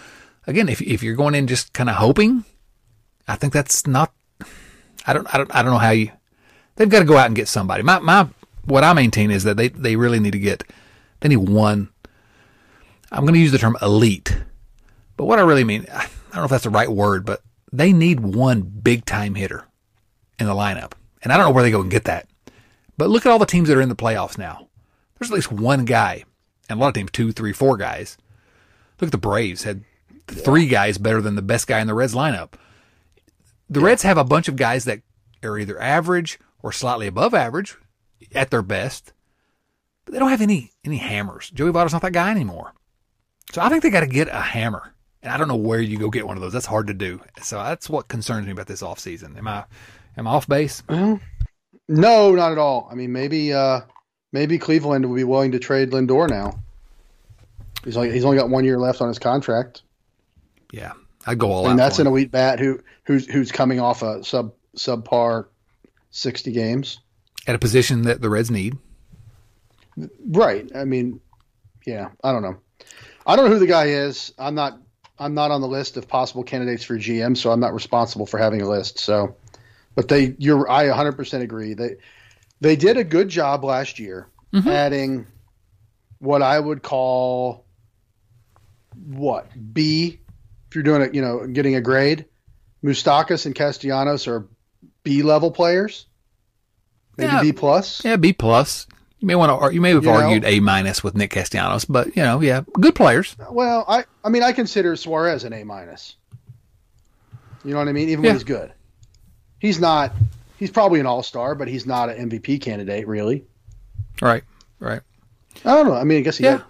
again, if if you're going in just kind of hoping, I think that's not. I don't. I don't. I don't know how you. They've got to go out and get somebody. My my. What I maintain is that they they really need to get. They need one. I'm going to use the term elite, but what I really mean, I don't know if that's the right word, but they need one big time hitter in the lineup, and I don't know where they go and get that. But look at all the teams that are in the playoffs now. There's at least one guy, and a lot of teams two, three, four guys. Look at the Braves had three guys better than the best guy in the Reds lineup. The Reds have a bunch of guys that are either average or slightly above average at their best, but they don't have any any hammers. Joey Votto's not that guy anymore. So I think they got to get a hammer. And I don't know where you go get one of those. That's hard to do. So that's what concerns me about this offseason. Am I am I off base? Well, no, not at all. I mean, maybe uh, maybe Cleveland will be willing to trade Lindor now. He's like he's only got one year left on his contract. Yeah, I'd go all and out. And that's an elite bat who who's who's coming off a sub subpar sixty games at a position that the Reds need. Right. I mean, yeah. I don't know. I don't know who the guy is. I'm not. I'm not on the list of possible candidates for GM, so I'm not responsible for having a list. So, but they, you're. I 100% agree. They they did a good job last year mm-hmm. adding what I would call what B. If you're doing it, you know, getting a grade, Moustakas and Castellanos are B level players. Maybe yeah, B plus. Yeah, B plus. You may want to. You may have you argued know, A minus with Nick Castellanos, but you know, yeah, good players. Well, I, I mean, I consider Suarez an A minus. You know what I mean? Even yeah. when he's good, he's not. He's probably an all star, but he's not an MVP candidate, really. Right. Right. I don't know. I mean, I guess he yeah.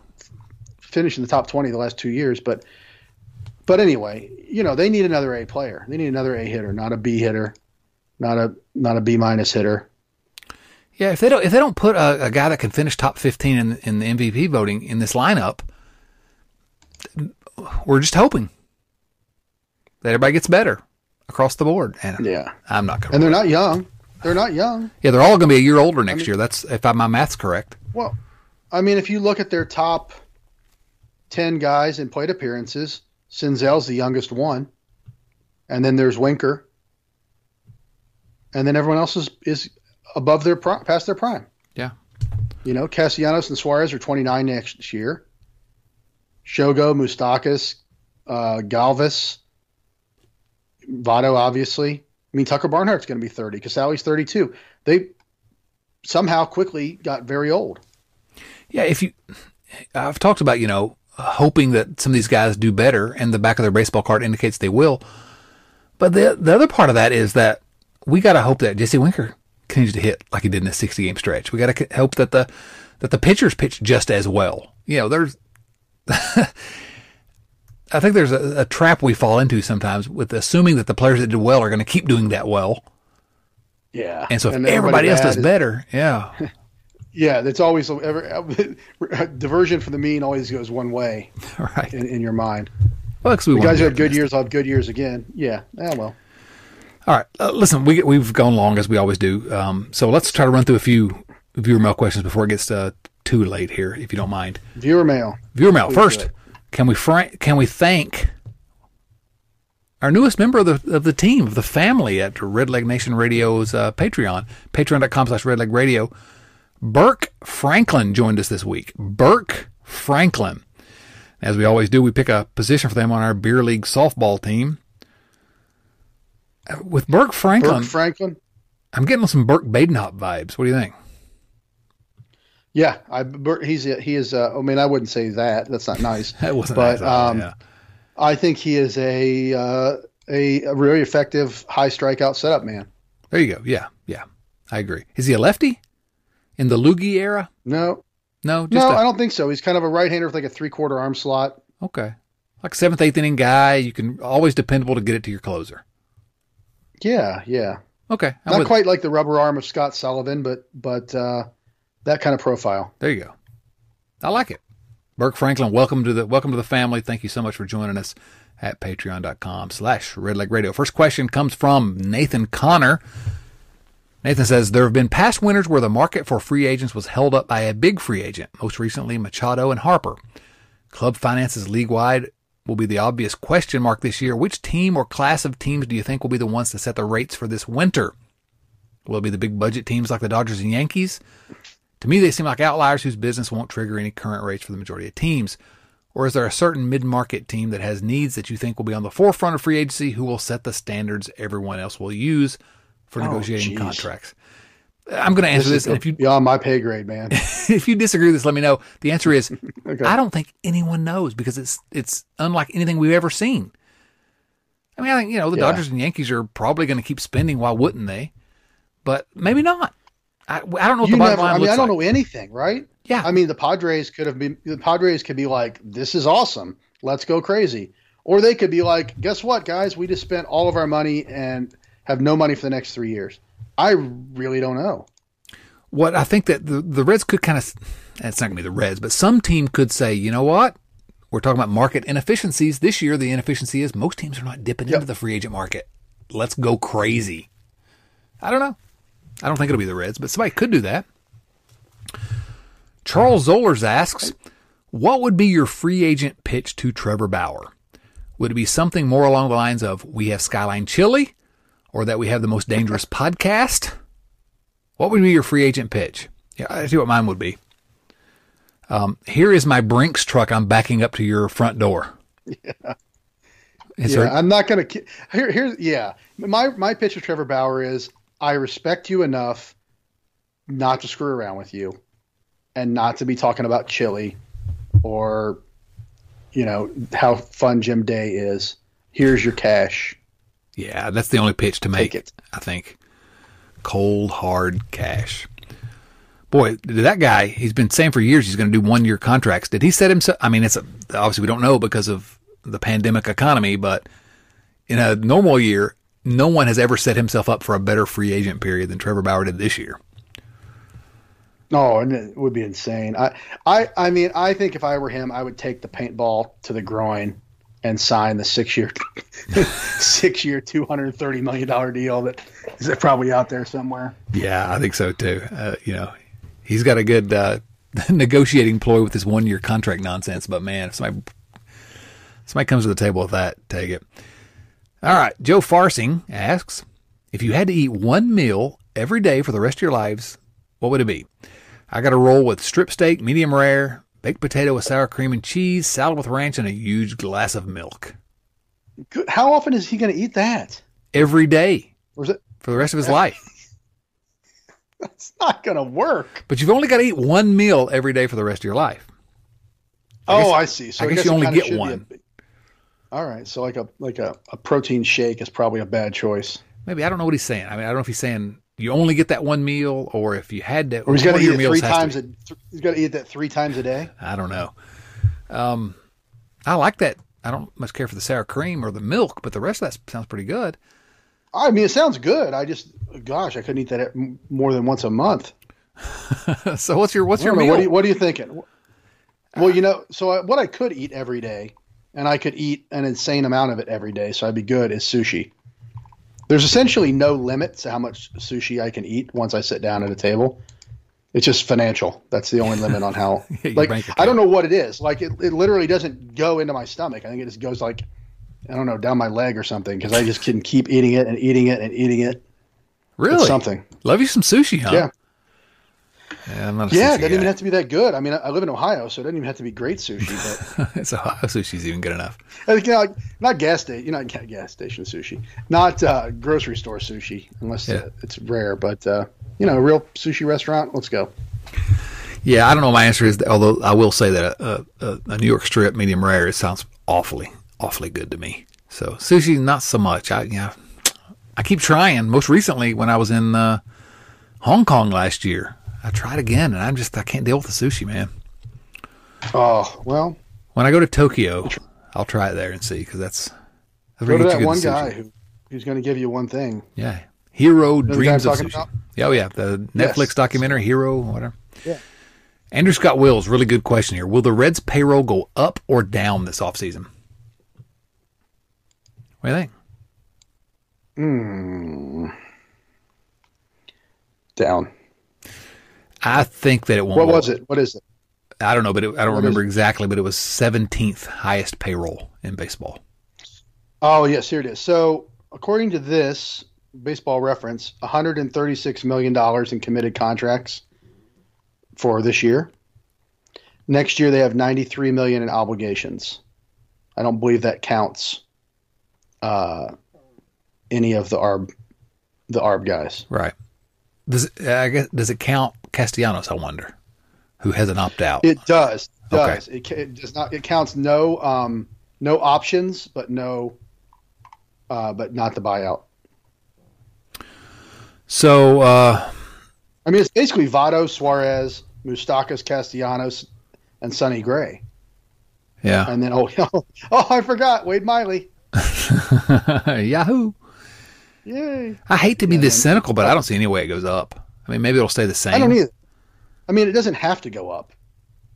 finished in the top twenty the last two years, but but anyway, you know, they need another A player. They need another A hitter, not a B hitter, not a not a B minus hitter. Yeah, if they don't if they don't put a, a guy that can finish top fifteen in in the MVP voting in this lineup, we're just hoping that everybody gets better across the board. And yeah, I'm not going. And they're not young. They're not young. Yeah, they're all going to be a year older next I mean, year. That's if I, my math's correct. Well, I mean, if you look at their top ten guys in plate appearances, Senzel's the youngest one, and then there's Winker, and then everyone else is is above their prime, past their prime. Yeah. You know, Castellanos and Suarez are 29 next year. Shogo, Moustakas, uh, Galvis, Votto, obviously. I mean, Tucker Barnhart's going to be 30. Casali's 32. They somehow quickly got very old. Yeah, if you, I've talked about, you know, hoping that some of these guys do better, and the back of their baseball card indicates they will. But the the other part of that is that we got to hope that Jesse Winker continues to hit like he did in a 60 game stretch. We got to hope that the that the pitchers pitch just as well. You know, there's I think there's a, a, trap we fall into sometimes with assuming that the players that did well are going to keep doing that well. Yeah. And so if and everybody, everybody else does is, better, yeah. yeah, that's always ever, diversion from the mean always goes one way. Right. In, in your mind. Well, we the guys who had good years I'll have good years again. Yeah. Yeah, well. All right. Uh, listen, we, we've gone long as we always do. Um, so let's try to run through a few viewer mail questions before it gets uh, too late here, if you don't mind. Viewer mail. Viewer mail. Please First, can we fr- can we thank our newest member of the of the team, of the family at Redleg Nation Radio's uh, Patreon, patreon.com slash Redleg Radio. Burke Franklin joined us this week. Burke Franklin. As we always do, we pick a position for them on our beer league softball team with Burke Franklin. Burke Franklin. I'm getting some Burke Badenhop vibes. What do you think? Yeah, I he's he is. Uh, I mean, I wouldn't say that. That's not nice. that wasn't but, nice. Um, yeah. I think he is a, uh, a a really effective high strikeout setup man. There you go. Yeah, yeah, I agree. Is he a lefty in the LOOGY era? No, no, no. I don't think so. He's kind of a right hander with like a three quarter arm slot. Okay, like seventh, eighth inning guy. You can always dependable to get it to your closer. Yeah, yeah. Okay, I'm not quite it. like the rubber arm of Scott Sullivan, but but uh, that kind of profile. There you go. I like it. Burke Franklin, welcome to the welcome to the family. Thank you so much for joining us at patreon.com slash redleg radio. First question comes from Nathan Connor. Nathan says there have been past winters where the market for free agents was held up by a big free agent, most recently Machado and Harper. Club finances league wide will be the obvious question mark this year. Which team or class of teams do you think will be the ones to set the rates for this winter? Will it be the big budget teams like the Dodgers and Yankees? To me, they seem like outliers whose business won't trigger any current rates for the majority of teams. Or is there a certain mid market team that has needs that you think will be on the forefront of free agency who will set the standards everyone else will use for oh, negotiating geez. contracts? I'm going to answer this. this if you beyond my pay grade, man. if you disagree with this, let me know. The answer is okay. I don't think anyone knows because it's it's unlike anything we've ever seen. I mean, I think you know the yeah. Dodgers and Yankees are probably going to keep spending. Why wouldn't they? But maybe not. I, I don't know what you the bottom never, line I mean, I don't like. know anything, right? Yeah. I mean, the Padres could have been. The Padres could be like, "This is awesome. Let's go crazy," or they could be like, "Guess what, guys? We just spent all of our money and have no money for the next three years." I really don't know. What I think that the, the Reds could kind of, it's not going to be the Reds, but some team could say, you know what? We're talking about market inefficiencies. This year, the inefficiency is most teams are not dipping yep. into the free agent market. Let's go crazy. I don't know. I don't think it'll be the Reds, but somebody could do that. Charles Zollers asks, what would be your free agent pitch to Trevor Bauer? Would it be something more along the lines of, we have Skyline Chili? Or that we have the most dangerous podcast, what would be your free agent pitch? Yeah, I see what mine would be. Um, here is my Brinks truck. I'm backing up to your front door. Yeah. yeah, there... I'm not gonna. Here, here, yeah. My my pitch to Trevor Bauer is: I respect you enough not to screw around with you, and not to be talking about chili, or, you know, how fun Jim Day is. Here's your cash. Yeah, that's the only pitch to make. it. I think cold hard cash. Boy, did that guy, he's been saying for years he's going to do one year contracts. Did he set himself? I mean, it's a, obviously we don't know because of the pandemic economy, but in a normal year, no one has ever set himself up for a better free agent period than Trevor Bauer did this year. No, and it would be insane. I, I, I mean, I think if I were him, I would take the paintball to the groin and sign the six year six year two hundred thirty million dollar deal that is probably out there somewhere. Yeah, I think so too. Uh, you know, he's got a good uh, negotiating ploy with this one year contract nonsense. But man, if somebody somebody comes to the table with that, take it. All right, Joe Farsing asks if you had to eat one meal every day for the rest of your lives, what would it be? I got to roll with strip steak, medium rare, baked potato with sour cream and cheese, salad with ranch, and a huge glass of milk. Good. How often is he going to eat that? Every day. Or is it for the rest of his life? That's not going to work. But you've only got to eat one meal every day for the rest of your life. I oh, guess, I see. So I, I guess, guess, you only get one. All right, so like a like a, a protein shake is probably a bad choice. Maybe I don't know what he's saying. I mean, I don't know if he's saying you only get that one meal, or if you had to, or he's got to eat three times. A, he's got to eat that three times a day. I don't know. Um, I like that. I don't much care for the sour cream or the milk, but the rest of that sounds pretty good. I mean, it sounds good. I just, gosh, I couldn't eat that more than once a month. so what's your what's your know, meal? What are, you, what are you thinking? Well, you know, so I, what I could eat every day, and I could eat an insane amount of it every day, so I'd be good. Is sushi. There's essentially no limit to how much sushi I can eat once I sit down at a table. It's just financial. That's the only limit on how. like I don't know what it is. Like it, it literally doesn't go into my stomach. I think it just goes like I don't know down my leg or something because I just can keep eating it and eating it and eating it. Really, it's something. Love you some sushi, huh? Yeah. Yeah, I'm not yeah, it doesn't even have to be that good. I mean, I live in Ohio, so it doesn't even have to be great sushi. But it's Ohio sushi's even good enough. you know, like, not gas station, you know, gas station sushi, not uh, grocery store sushi, unless yeah. uh, it's rare. But uh, you know, a real sushi restaurant. Let's go. Yeah, I don't know. My answer is, although I will say that a, a, a New York strip medium rare it sounds awfully, awfully good to me. So sushi, not so much. I yeah, I keep trying. Most recently, when I was in uh, Hong Kong last year, I tried again, and I'm just I can't deal with the sushi, man. Oh well. When I go to Tokyo, I'll try it there and see because that's. that's go to that one guy who who's going to give you one thing. Yeah, Jiro Dreams of Sushi. Oh yeah, the Netflix yes. documentary Jiro, whatever. Yeah. Andrew Scott Wills, really good question here. Will the Reds payroll go up or down this offseason? What do you think? Hmm. Down. I think that it won't. What was it? What is it? I don't know, but it, I don't what remember exactly, but it was 17th highest payroll in baseball. Oh, yes, here it is. So, according to this baseball reference, $136 million in committed contracts for this year. Next year, they have 93 million in obligations. I don't believe that counts uh, any of the ARB the ARB guys. Right. Does it, I guess does it count Castellanos? I wonder, who has an opt out. It does. Does okay. it, it, does not? It counts no um, no options, but no, uh, but not the buyout. So, uh, I mean, it's basically Votto, Suarez, Moustakas, Castellanos, and Sonny Gray. Yeah. And then oh, oh, I forgot Wade Miley. Yahoo! Yay! I hate to be this cynical, but I don't see any way it goes up. I mean, maybe it'll stay the same. I don't either. I mean, it doesn't have to go up.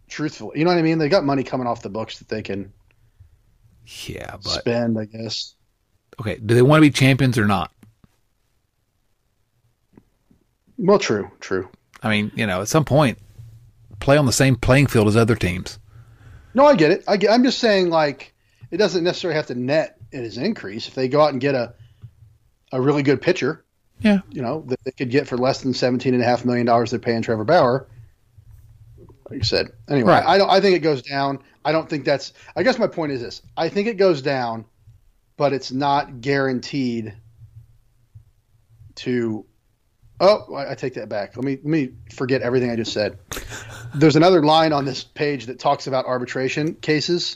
Truthfully, you know what I mean? They got money coming off the books that they can. Yeah, but spend, I guess. Okay, do they want to be champions or not? Well, true, true. I mean, you know, at some point, play on the same playing field as other teams. No, I get it. I get, I'm just saying, like, it doesn't necessarily have to net it as an increase. If they go out and get a a really good pitcher, yeah, you know, that they could get for less than seventeen and a half million dollars they're paying Trevor Bauer. Like you said. Anyway, right. I don't. I think it goes down. I don't think that's. I guess my point is this. I think it goes down, but it's not guaranteed to Oh, I, take that back. Let me let me forget everything I just said. There's another line on this page that talks about arbitration cases,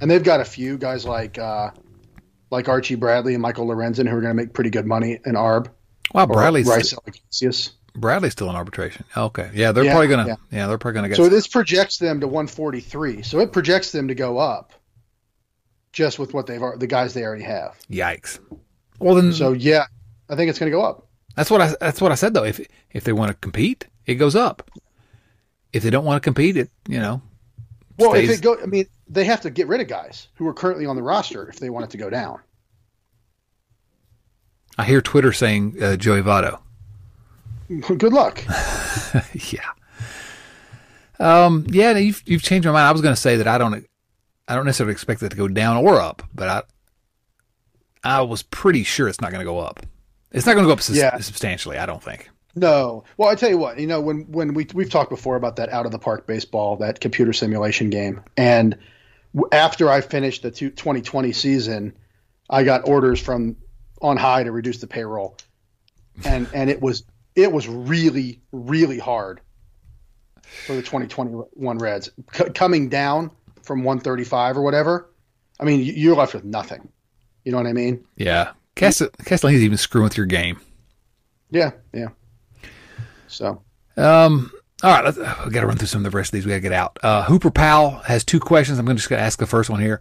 and they've got a few guys like uh, like Archie Bradley and Michael Lorenzen who are going to make pretty good money in ARB. Wow, Bradley's Rice Bradley's still in arbitration. Okay, yeah, they're yeah, probably gonna. Yeah. yeah. they're probably gonna get. So some. this projects them to 143. So it projects them to go up, just with what they've the guys they already have. Yikes! Well then, so yeah, I think it's going to go up. That's what I that's what I said though. If if they want to compete, it goes up. If they don't want to compete, it you know. Well, stays. if it go, I mean, they have to get rid of guys who are currently on the roster if they want it to go down. I hear Twitter saying uh, Joey Votto. Good luck. yeah. Um, yeah, you've you've changed my mind. I was going to say that I don't I don't necessarily expect it to go down or up, but I I was pretty sure it's not going to go up. It's not going to go up su- yeah. substantially, I don't think. No. Well, I tell you what, you know, when when we we've talked before about that out of the park baseball, that computer simulation game, and after I finished the 2020 season, I got orders from on high to reduce the payroll, and and it was it was really really hard for the 2021 Reds C- coming down from 135 or whatever. I mean, you're left with nothing. You know what I mean? Yeah. Castellini's even screwing with your game. Yeah, yeah. So, um, all right, let's, we got to run through some of the rest of these. We got to get out. Uh, Hooper Powell has two questions. I'm going to just ask the first one here.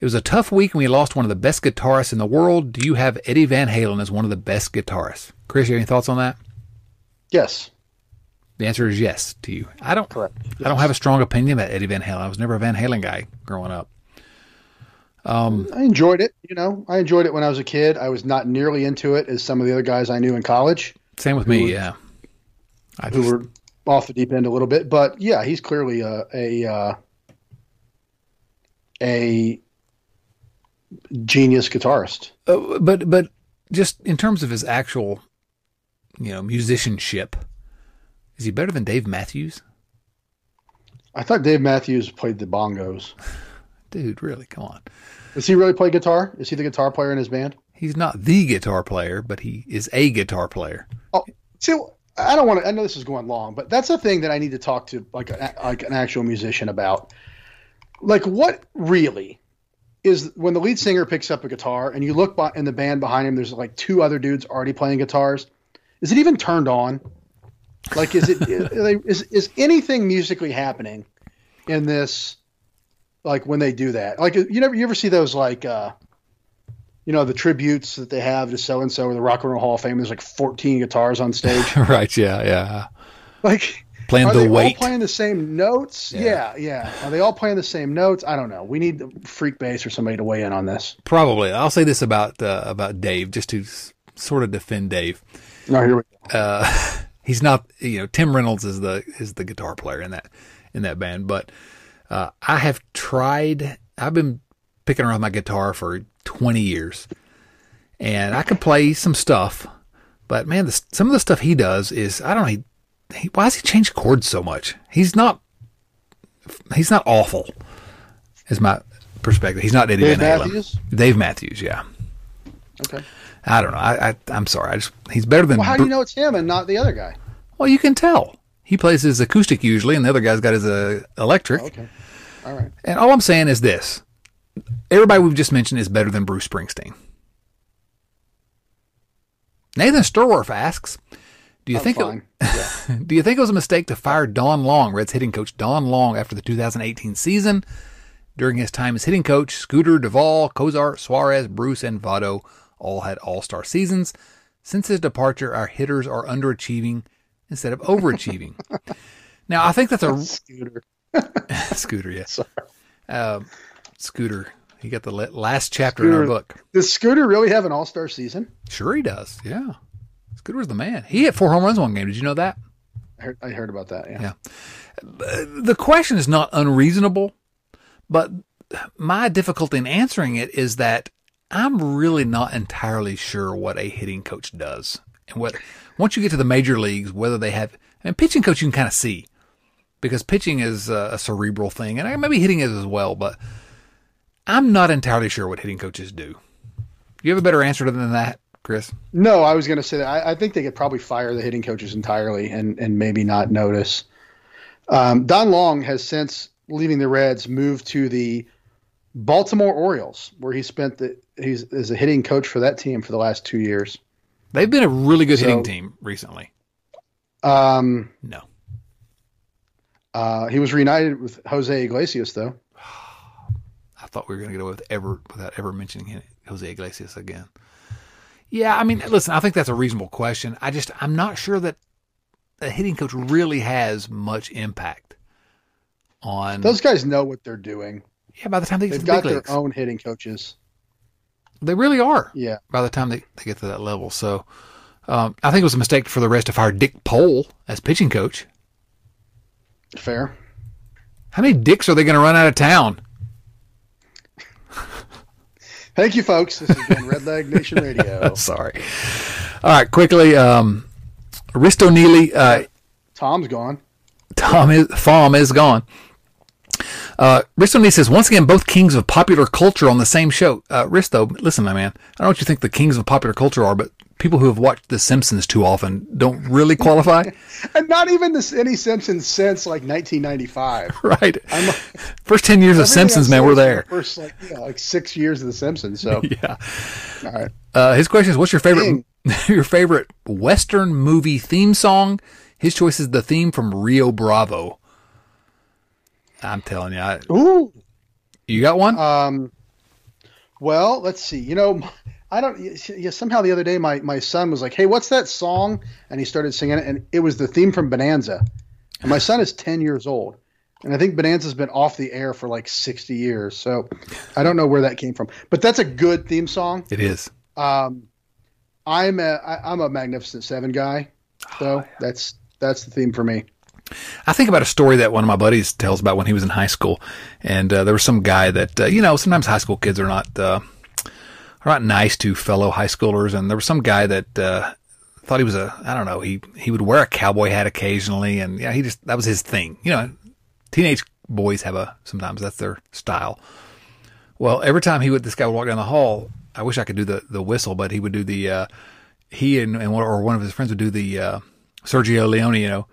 It was a tough week and we lost one of the best guitarists in the world. Do you have Eddie Van Halen as one of the best guitarists? Chris, you have any thoughts on that? Yes. The answer is yes to you. I don't. Correct. Yes. I don't have a strong opinion about Eddie Van Halen. I was never a Van Halen guy growing up. Um, I enjoyed it. You know, I enjoyed it when I was a kid. I was not nearly into it as some of the other guys I knew in college. Same with me. Were, yeah, I who just, were off the deep end a little bit, but yeah, he's clearly a a uh, a genius guitarist. Uh, but but just in terms of his actual, you know, musicianship, is he better than Dave Matthews? I thought Dave Matthews played the bongos. Dude, really? Come on. Does he really play guitar? Is he the guitar player in his band? He's not the guitar player, but he is a guitar player. Oh, see, I don't want to. I know this is going long, but that's a thing that I need to talk to like a, like an actual musician about. Like, what really is when the lead singer picks up a guitar and you look by, in the band behind him? There's like two other dudes already playing guitars. Is it even turned on? Like, is it is is anything musically happening in this? like when they do that. Like you never you ever see those like uh you know, the tributes that they have to so and so or the Rock and Roll Hall of Fame. There's like 14 guitars on stage. right. Yeah. Yeah. Like playing are the they weight. all playing the same notes? Yeah. yeah, yeah. Are they all playing the same notes? I don't know. We need Freak Bass or somebody to weigh in on this. Probably. I'll say this about uh, about Dave, just to s- sort of defend Dave. No, here we go. Uh, he's not. You know, Tim Reynolds is the is the guitar player in that in that band, but uh, I have tried. I've been picking around my guitar for 20 years, and I can play some stuff, but man, the, some of the stuff he does is I don't know. He, he, why does he change chords so much? He's not. He's not awful. Is my perspective. He's not Eddie Dave Van Halen. Matthews? Dave Matthews, yeah. Okay. I don't know. I, I I'm sorry. I just he's better than. Well, how do you know it's him and not the other guy? Well, you can tell. He plays his acoustic usually, and the other guy's got his uh, electric. Okay. All right. And all I'm saying is this: everybody we've just mentioned is better than Bruce Springsteen. Nathan Sturworth asks, "Do you I'm think it, do you think it was a mistake to fire Don Long, Reds hitting coach Don Long, after the 2018 season? During his time as hitting coach, Scooter, Duvall, Cozart, Suarez, Bruce, and Votto all had All-Star seasons. Since his departure, our hitters are underachieving instead of overachieving. now, I think that's a Scooter. Scooter, yeah. Sorry. Um, Scooter. He got the last chapter in our book. Does Scooter really have an All Star season? Sure, he does. Yeah. Scooter's the man. He hit four home runs one game. Did you know that? I heard, I heard about that. Yeah. Yeah. Uh, the question is not unreasonable, but my difficulty in answering it is that I'm really not entirely sure what a hitting coach does. And what once you get to the major leagues, whether they have and pitching coach you can kind of see because pitching is a, a cerebral thing and maybe hitting is as well, but I'm not entirely sure what hitting coaches do. You have a better answer than that, Chris? No, I was going to say that. I, I think they could probably fire the hitting coaches entirely and, and maybe not notice. Um, Don Long has since leaving the Reds moved to the Baltimore Orioles, where he spent the he's as a hitting coach for that team for the last two years. They've been a really good hitting team recently. Um, No. uh, he was reunited with Jose Iglesias, though. Thought we were going to get away with ever without ever mentioning Jose Iglesias again. Yeah, I mean, listen, I think that's a reasonable question. I just I'm not sure that a hitting coach really has much impact on. Those guys know what they're doing. yeah, by the time they get They've the got their leagues, own hitting coaches. they really are. Yeah. By the time they, they get to that level, so um, I think it was a mistake for the rest to fire Dick Pole as pitching coach. Fair. How many dicks are they going to run out of town? Thank you, folks. This has been Redleg Nation Radio. Sorry. All right, quickly. Um, Risto Neely, uh, Tom's gone. Tom is Thom is gone. Uh, Risto Neely says once again, both kings of popular culture on the same show. Uh, Risto, listen, my man. I don't know what you think the kings of popular culture are, but people who have watched The Simpsons too often don't really qualify, And not even this any Simpsons since like 1995. right? I'm- First ten years of Simpsons, man, we're there. First, like, yeah, like six years of The Simpsons. So, Yeah. all right. Uh, his question is, what's your favorite your favorite Western movie theme song? His choice is the theme from Rio Bravo. I'm telling you, I, Ooh. you got one? Um, well, let's see. You know, I don't. Yeah, somehow the other day, my my son was like, "Hey, what's that song?" And he started singing it, and it was the theme from Bonanza. And my son is ten years old, and I think Bonanza's been off the air for like sixty years. So I don't know where that came from, but that's a good theme song. it is. Um, I'm a I, I'm a Magnificent Seven guy, so that's that's the theme for me. I think about a story that one of my buddies tells about when he was in high school, and uh, there was some guy that uh, you know sometimes high school kids are not uh, are not nice to fellow high schoolers, and there was some guy that uh, thought he was a I don't know he he would wear a cowboy hat occasionally, and yeah he just that was his thing. You know, teenage boys have a sometimes that's their style. Well, every time he would this guy would walk down the hall, I wish I could do the the whistle, but he would do the uh, he and, and one, or one of his friends would do the uh, Sergio Leone, you know.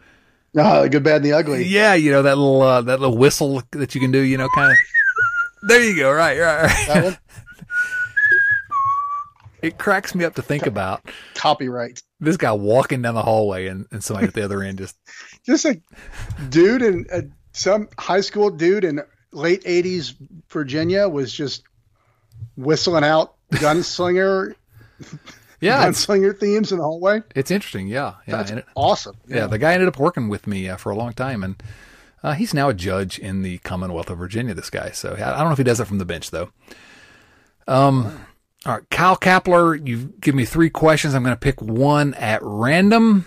Ah, the good, bad, and the ugly. Yeah, you know that little uh, that little whistle that you can do. You know, kind of. There you go. Right, right, right. It cracks me up to think about copyright. this guy walking down the hallway and, and somebody at the other end just. just a dude in uh, some high school dude in late 80s virginia was just whistling out gunslinger. yeah, gunslinger themes in the hallway. It's interesting. Yeah, yeah, That's awesome. Yeah. yeah. the guy ended up working with me uh, for a long time, and uh, he's now a judge in the Commonwealth of Virginia. This guy, so I don't know if he does it from the bench though. Um. All right, Kyle Kapler, you give me three questions. I'm going to pick one at random.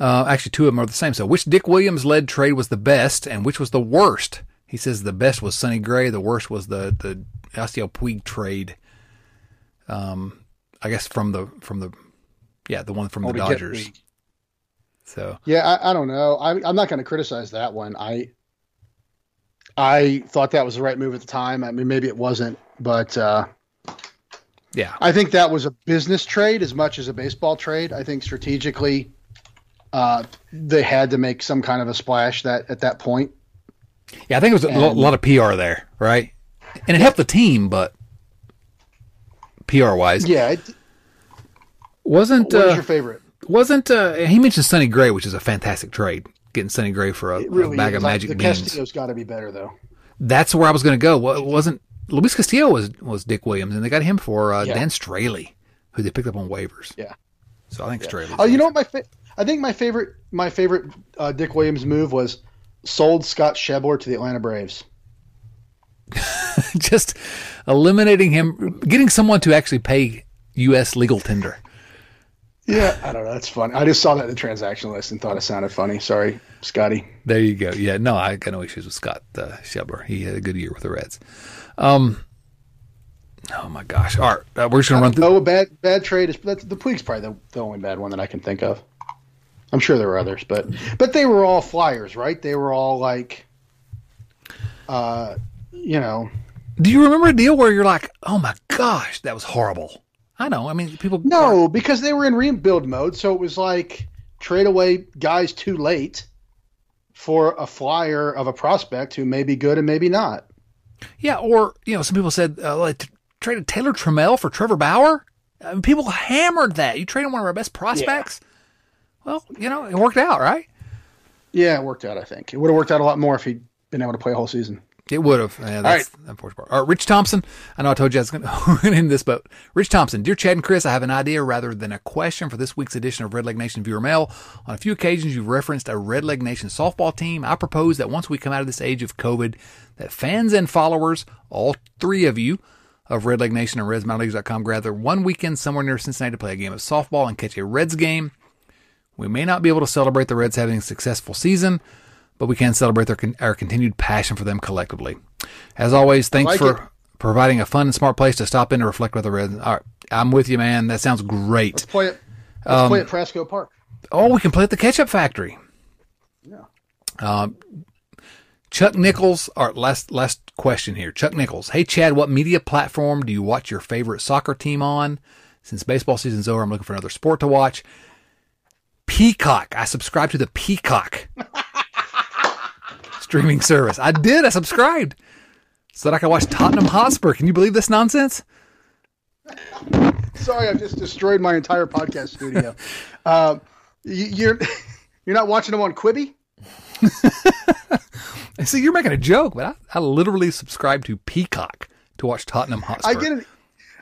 Uh, actually, two of them are the same. So, which Dick Williams led trade was the best, and which was the worst? He says the best was Sonny Gray. The worst was the the Yasiel Puig trade. Um, I guess from the from the yeah the one from the Dodgers. So yeah, I, I don't know. I, I'm not going to criticize that one. I I thought that was the right move at the time. I mean, maybe it wasn't, but uh, yeah, I think that was a business trade as much as a baseball trade. I think strategically, uh, they had to make some kind of a splash that at that point. Yeah, I think it was and, a lot of PR there, right? And it helped the team, but PR wise, yeah. It, wasn't what uh, your favorite? Wasn't uh, he mentioned Sonny Gray, which is a fantastic trade, getting Sonny Gray for a, really a bag is. of magic the beans. Castillo's got to be better though. That's where I was going to go. Wasn't Luis Castillo was was Dick Williams, and they got him for uh, yeah. Dan Straily, who they picked up on waivers. Yeah. So I think yeah. Straily. Oh, you know what my fa- I think my favorite my favorite uh, Dick Williams move was sold Scott Schebler to the Atlanta Braves. Just eliminating him, getting someone to actually pay U.S. legal tender. Yeah, I don't know. That's funny. I just saw that in the transaction list and thought it sounded funny. Sorry, Scotty. There you go. Yeah, no, I got no issues with Scott uh, Schebler. He had a good year with the Reds. Um, oh my gosh! All right, uh, we're just gonna run through. Oh, a bad bad trade is that's, the Puig's probably the, the only bad one that I can think of. I'm sure there were others, but but they were all flyers, right? They were all like, uh, you know. Do you remember a deal where you're like, oh my gosh, that was horrible? I know. I mean, people. No, are... because they were in rebuild mode, so it was like trade away guys too late for a flyer of a prospect who may be good and maybe not. Yeah, or you know, some people said uh, like traded Taylor Trammell for Trevor Bauer. I mean, people hammered that. You traded one of our best prospects. Yeah. Well, you know, it worked out, right? Yeah, it worked out. I think it would have worked out a lot more if he'd been able to play a whole season. It would have. Yeah, that's All right. unfortunate part. All right, Rich Thompson. I know I told you I was going to end this, but Rich Thompson, dear Chad and Chris, I have an idea rather than a question for this week's edition of Redleg Nation Viewer Mail. On a few occasions, you've referenced a Redleg Nation softball team. I propose that once we come out of this age of COVID, that fans and followers, all three of you, of Redleg Nation and RedsMinorLeagues.com gather one weekend somewhere near Cincinnati to play a game of softball and catch a Reds game. We may not be able to celebrate the Reds having a successful season, but we can celebrate their, our continued passion for them collectively. As always, thanks like for it. providing a fun and smart place to stop in to reflect with the Reds. All right, I'm with you, man. That sounds great. Let's play it. Let's um, play at Prasco Park. Oh, we can play at the Ketchup Factory. Yeah. Um, Chuck Nichols, our last last question here. Chuck Nichols, hey Chad, what media platform do you watch your favorite soccer team on? Since baseball season's over, I'm looking for another sport to watch. Peacock. I subscribe to the Peacock streaming service. I did. I subscribed so that I could watch Tottenham Hotspur. Can you believe this nonsense? Sorry, I've just destroyed my entire podcast studio. uh, you're you're not watching them on Quibi? See, you're making a joke, but I, I literally subscribe to Peacock to watch Tottenham Hotspur. I get an,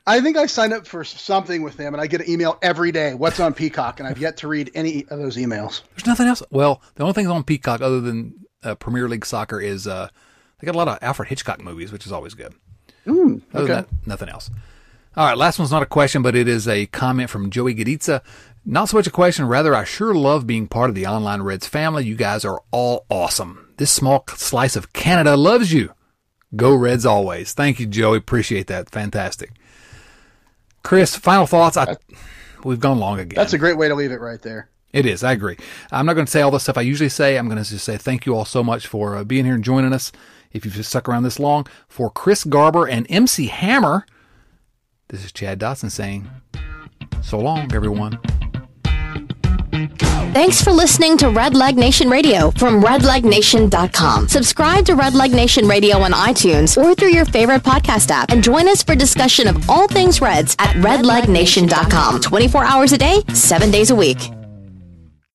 I think I signed up for something with them, and I get an email every day. What's on Peacock? And I've yet to read any of those emails. There's nothing else. Well, the only thing on Peacock other than uh, Premier League soccer is uh, they got a lot of Alfred Hitchcock movies, which is always good. Mm, okay. That, nothing else. All right, last one's not a question, but it is a comment from Joey Gaditza. Not so much a question, rather, I sure love being part of the Online Reds family. You guys are all awesome. This small slice of Canada loves you. Go Reds always. Thank you, Joey. Appreciate that. Fantastic. Chris, final thoughts. I, we've gone long again. That's a great way to leave it right there. It is. I agree. I'm not going to say all the stuff I usually say. I'm going to just say thank you all so much for uh, being here and joining us. If you've stuck around this long, for Chris Garber and MC Hammer, this is Chad Dotson saying, so long, everyone. Thanks for listening to Redleg Nation Radio from redlegnation.com. Subscribe to Redleg Nation Radio on iTunes or through your favorite podcast app and join us for discussion of all things Reds at redlegnation.com. 24 hours a day, 7 days a week.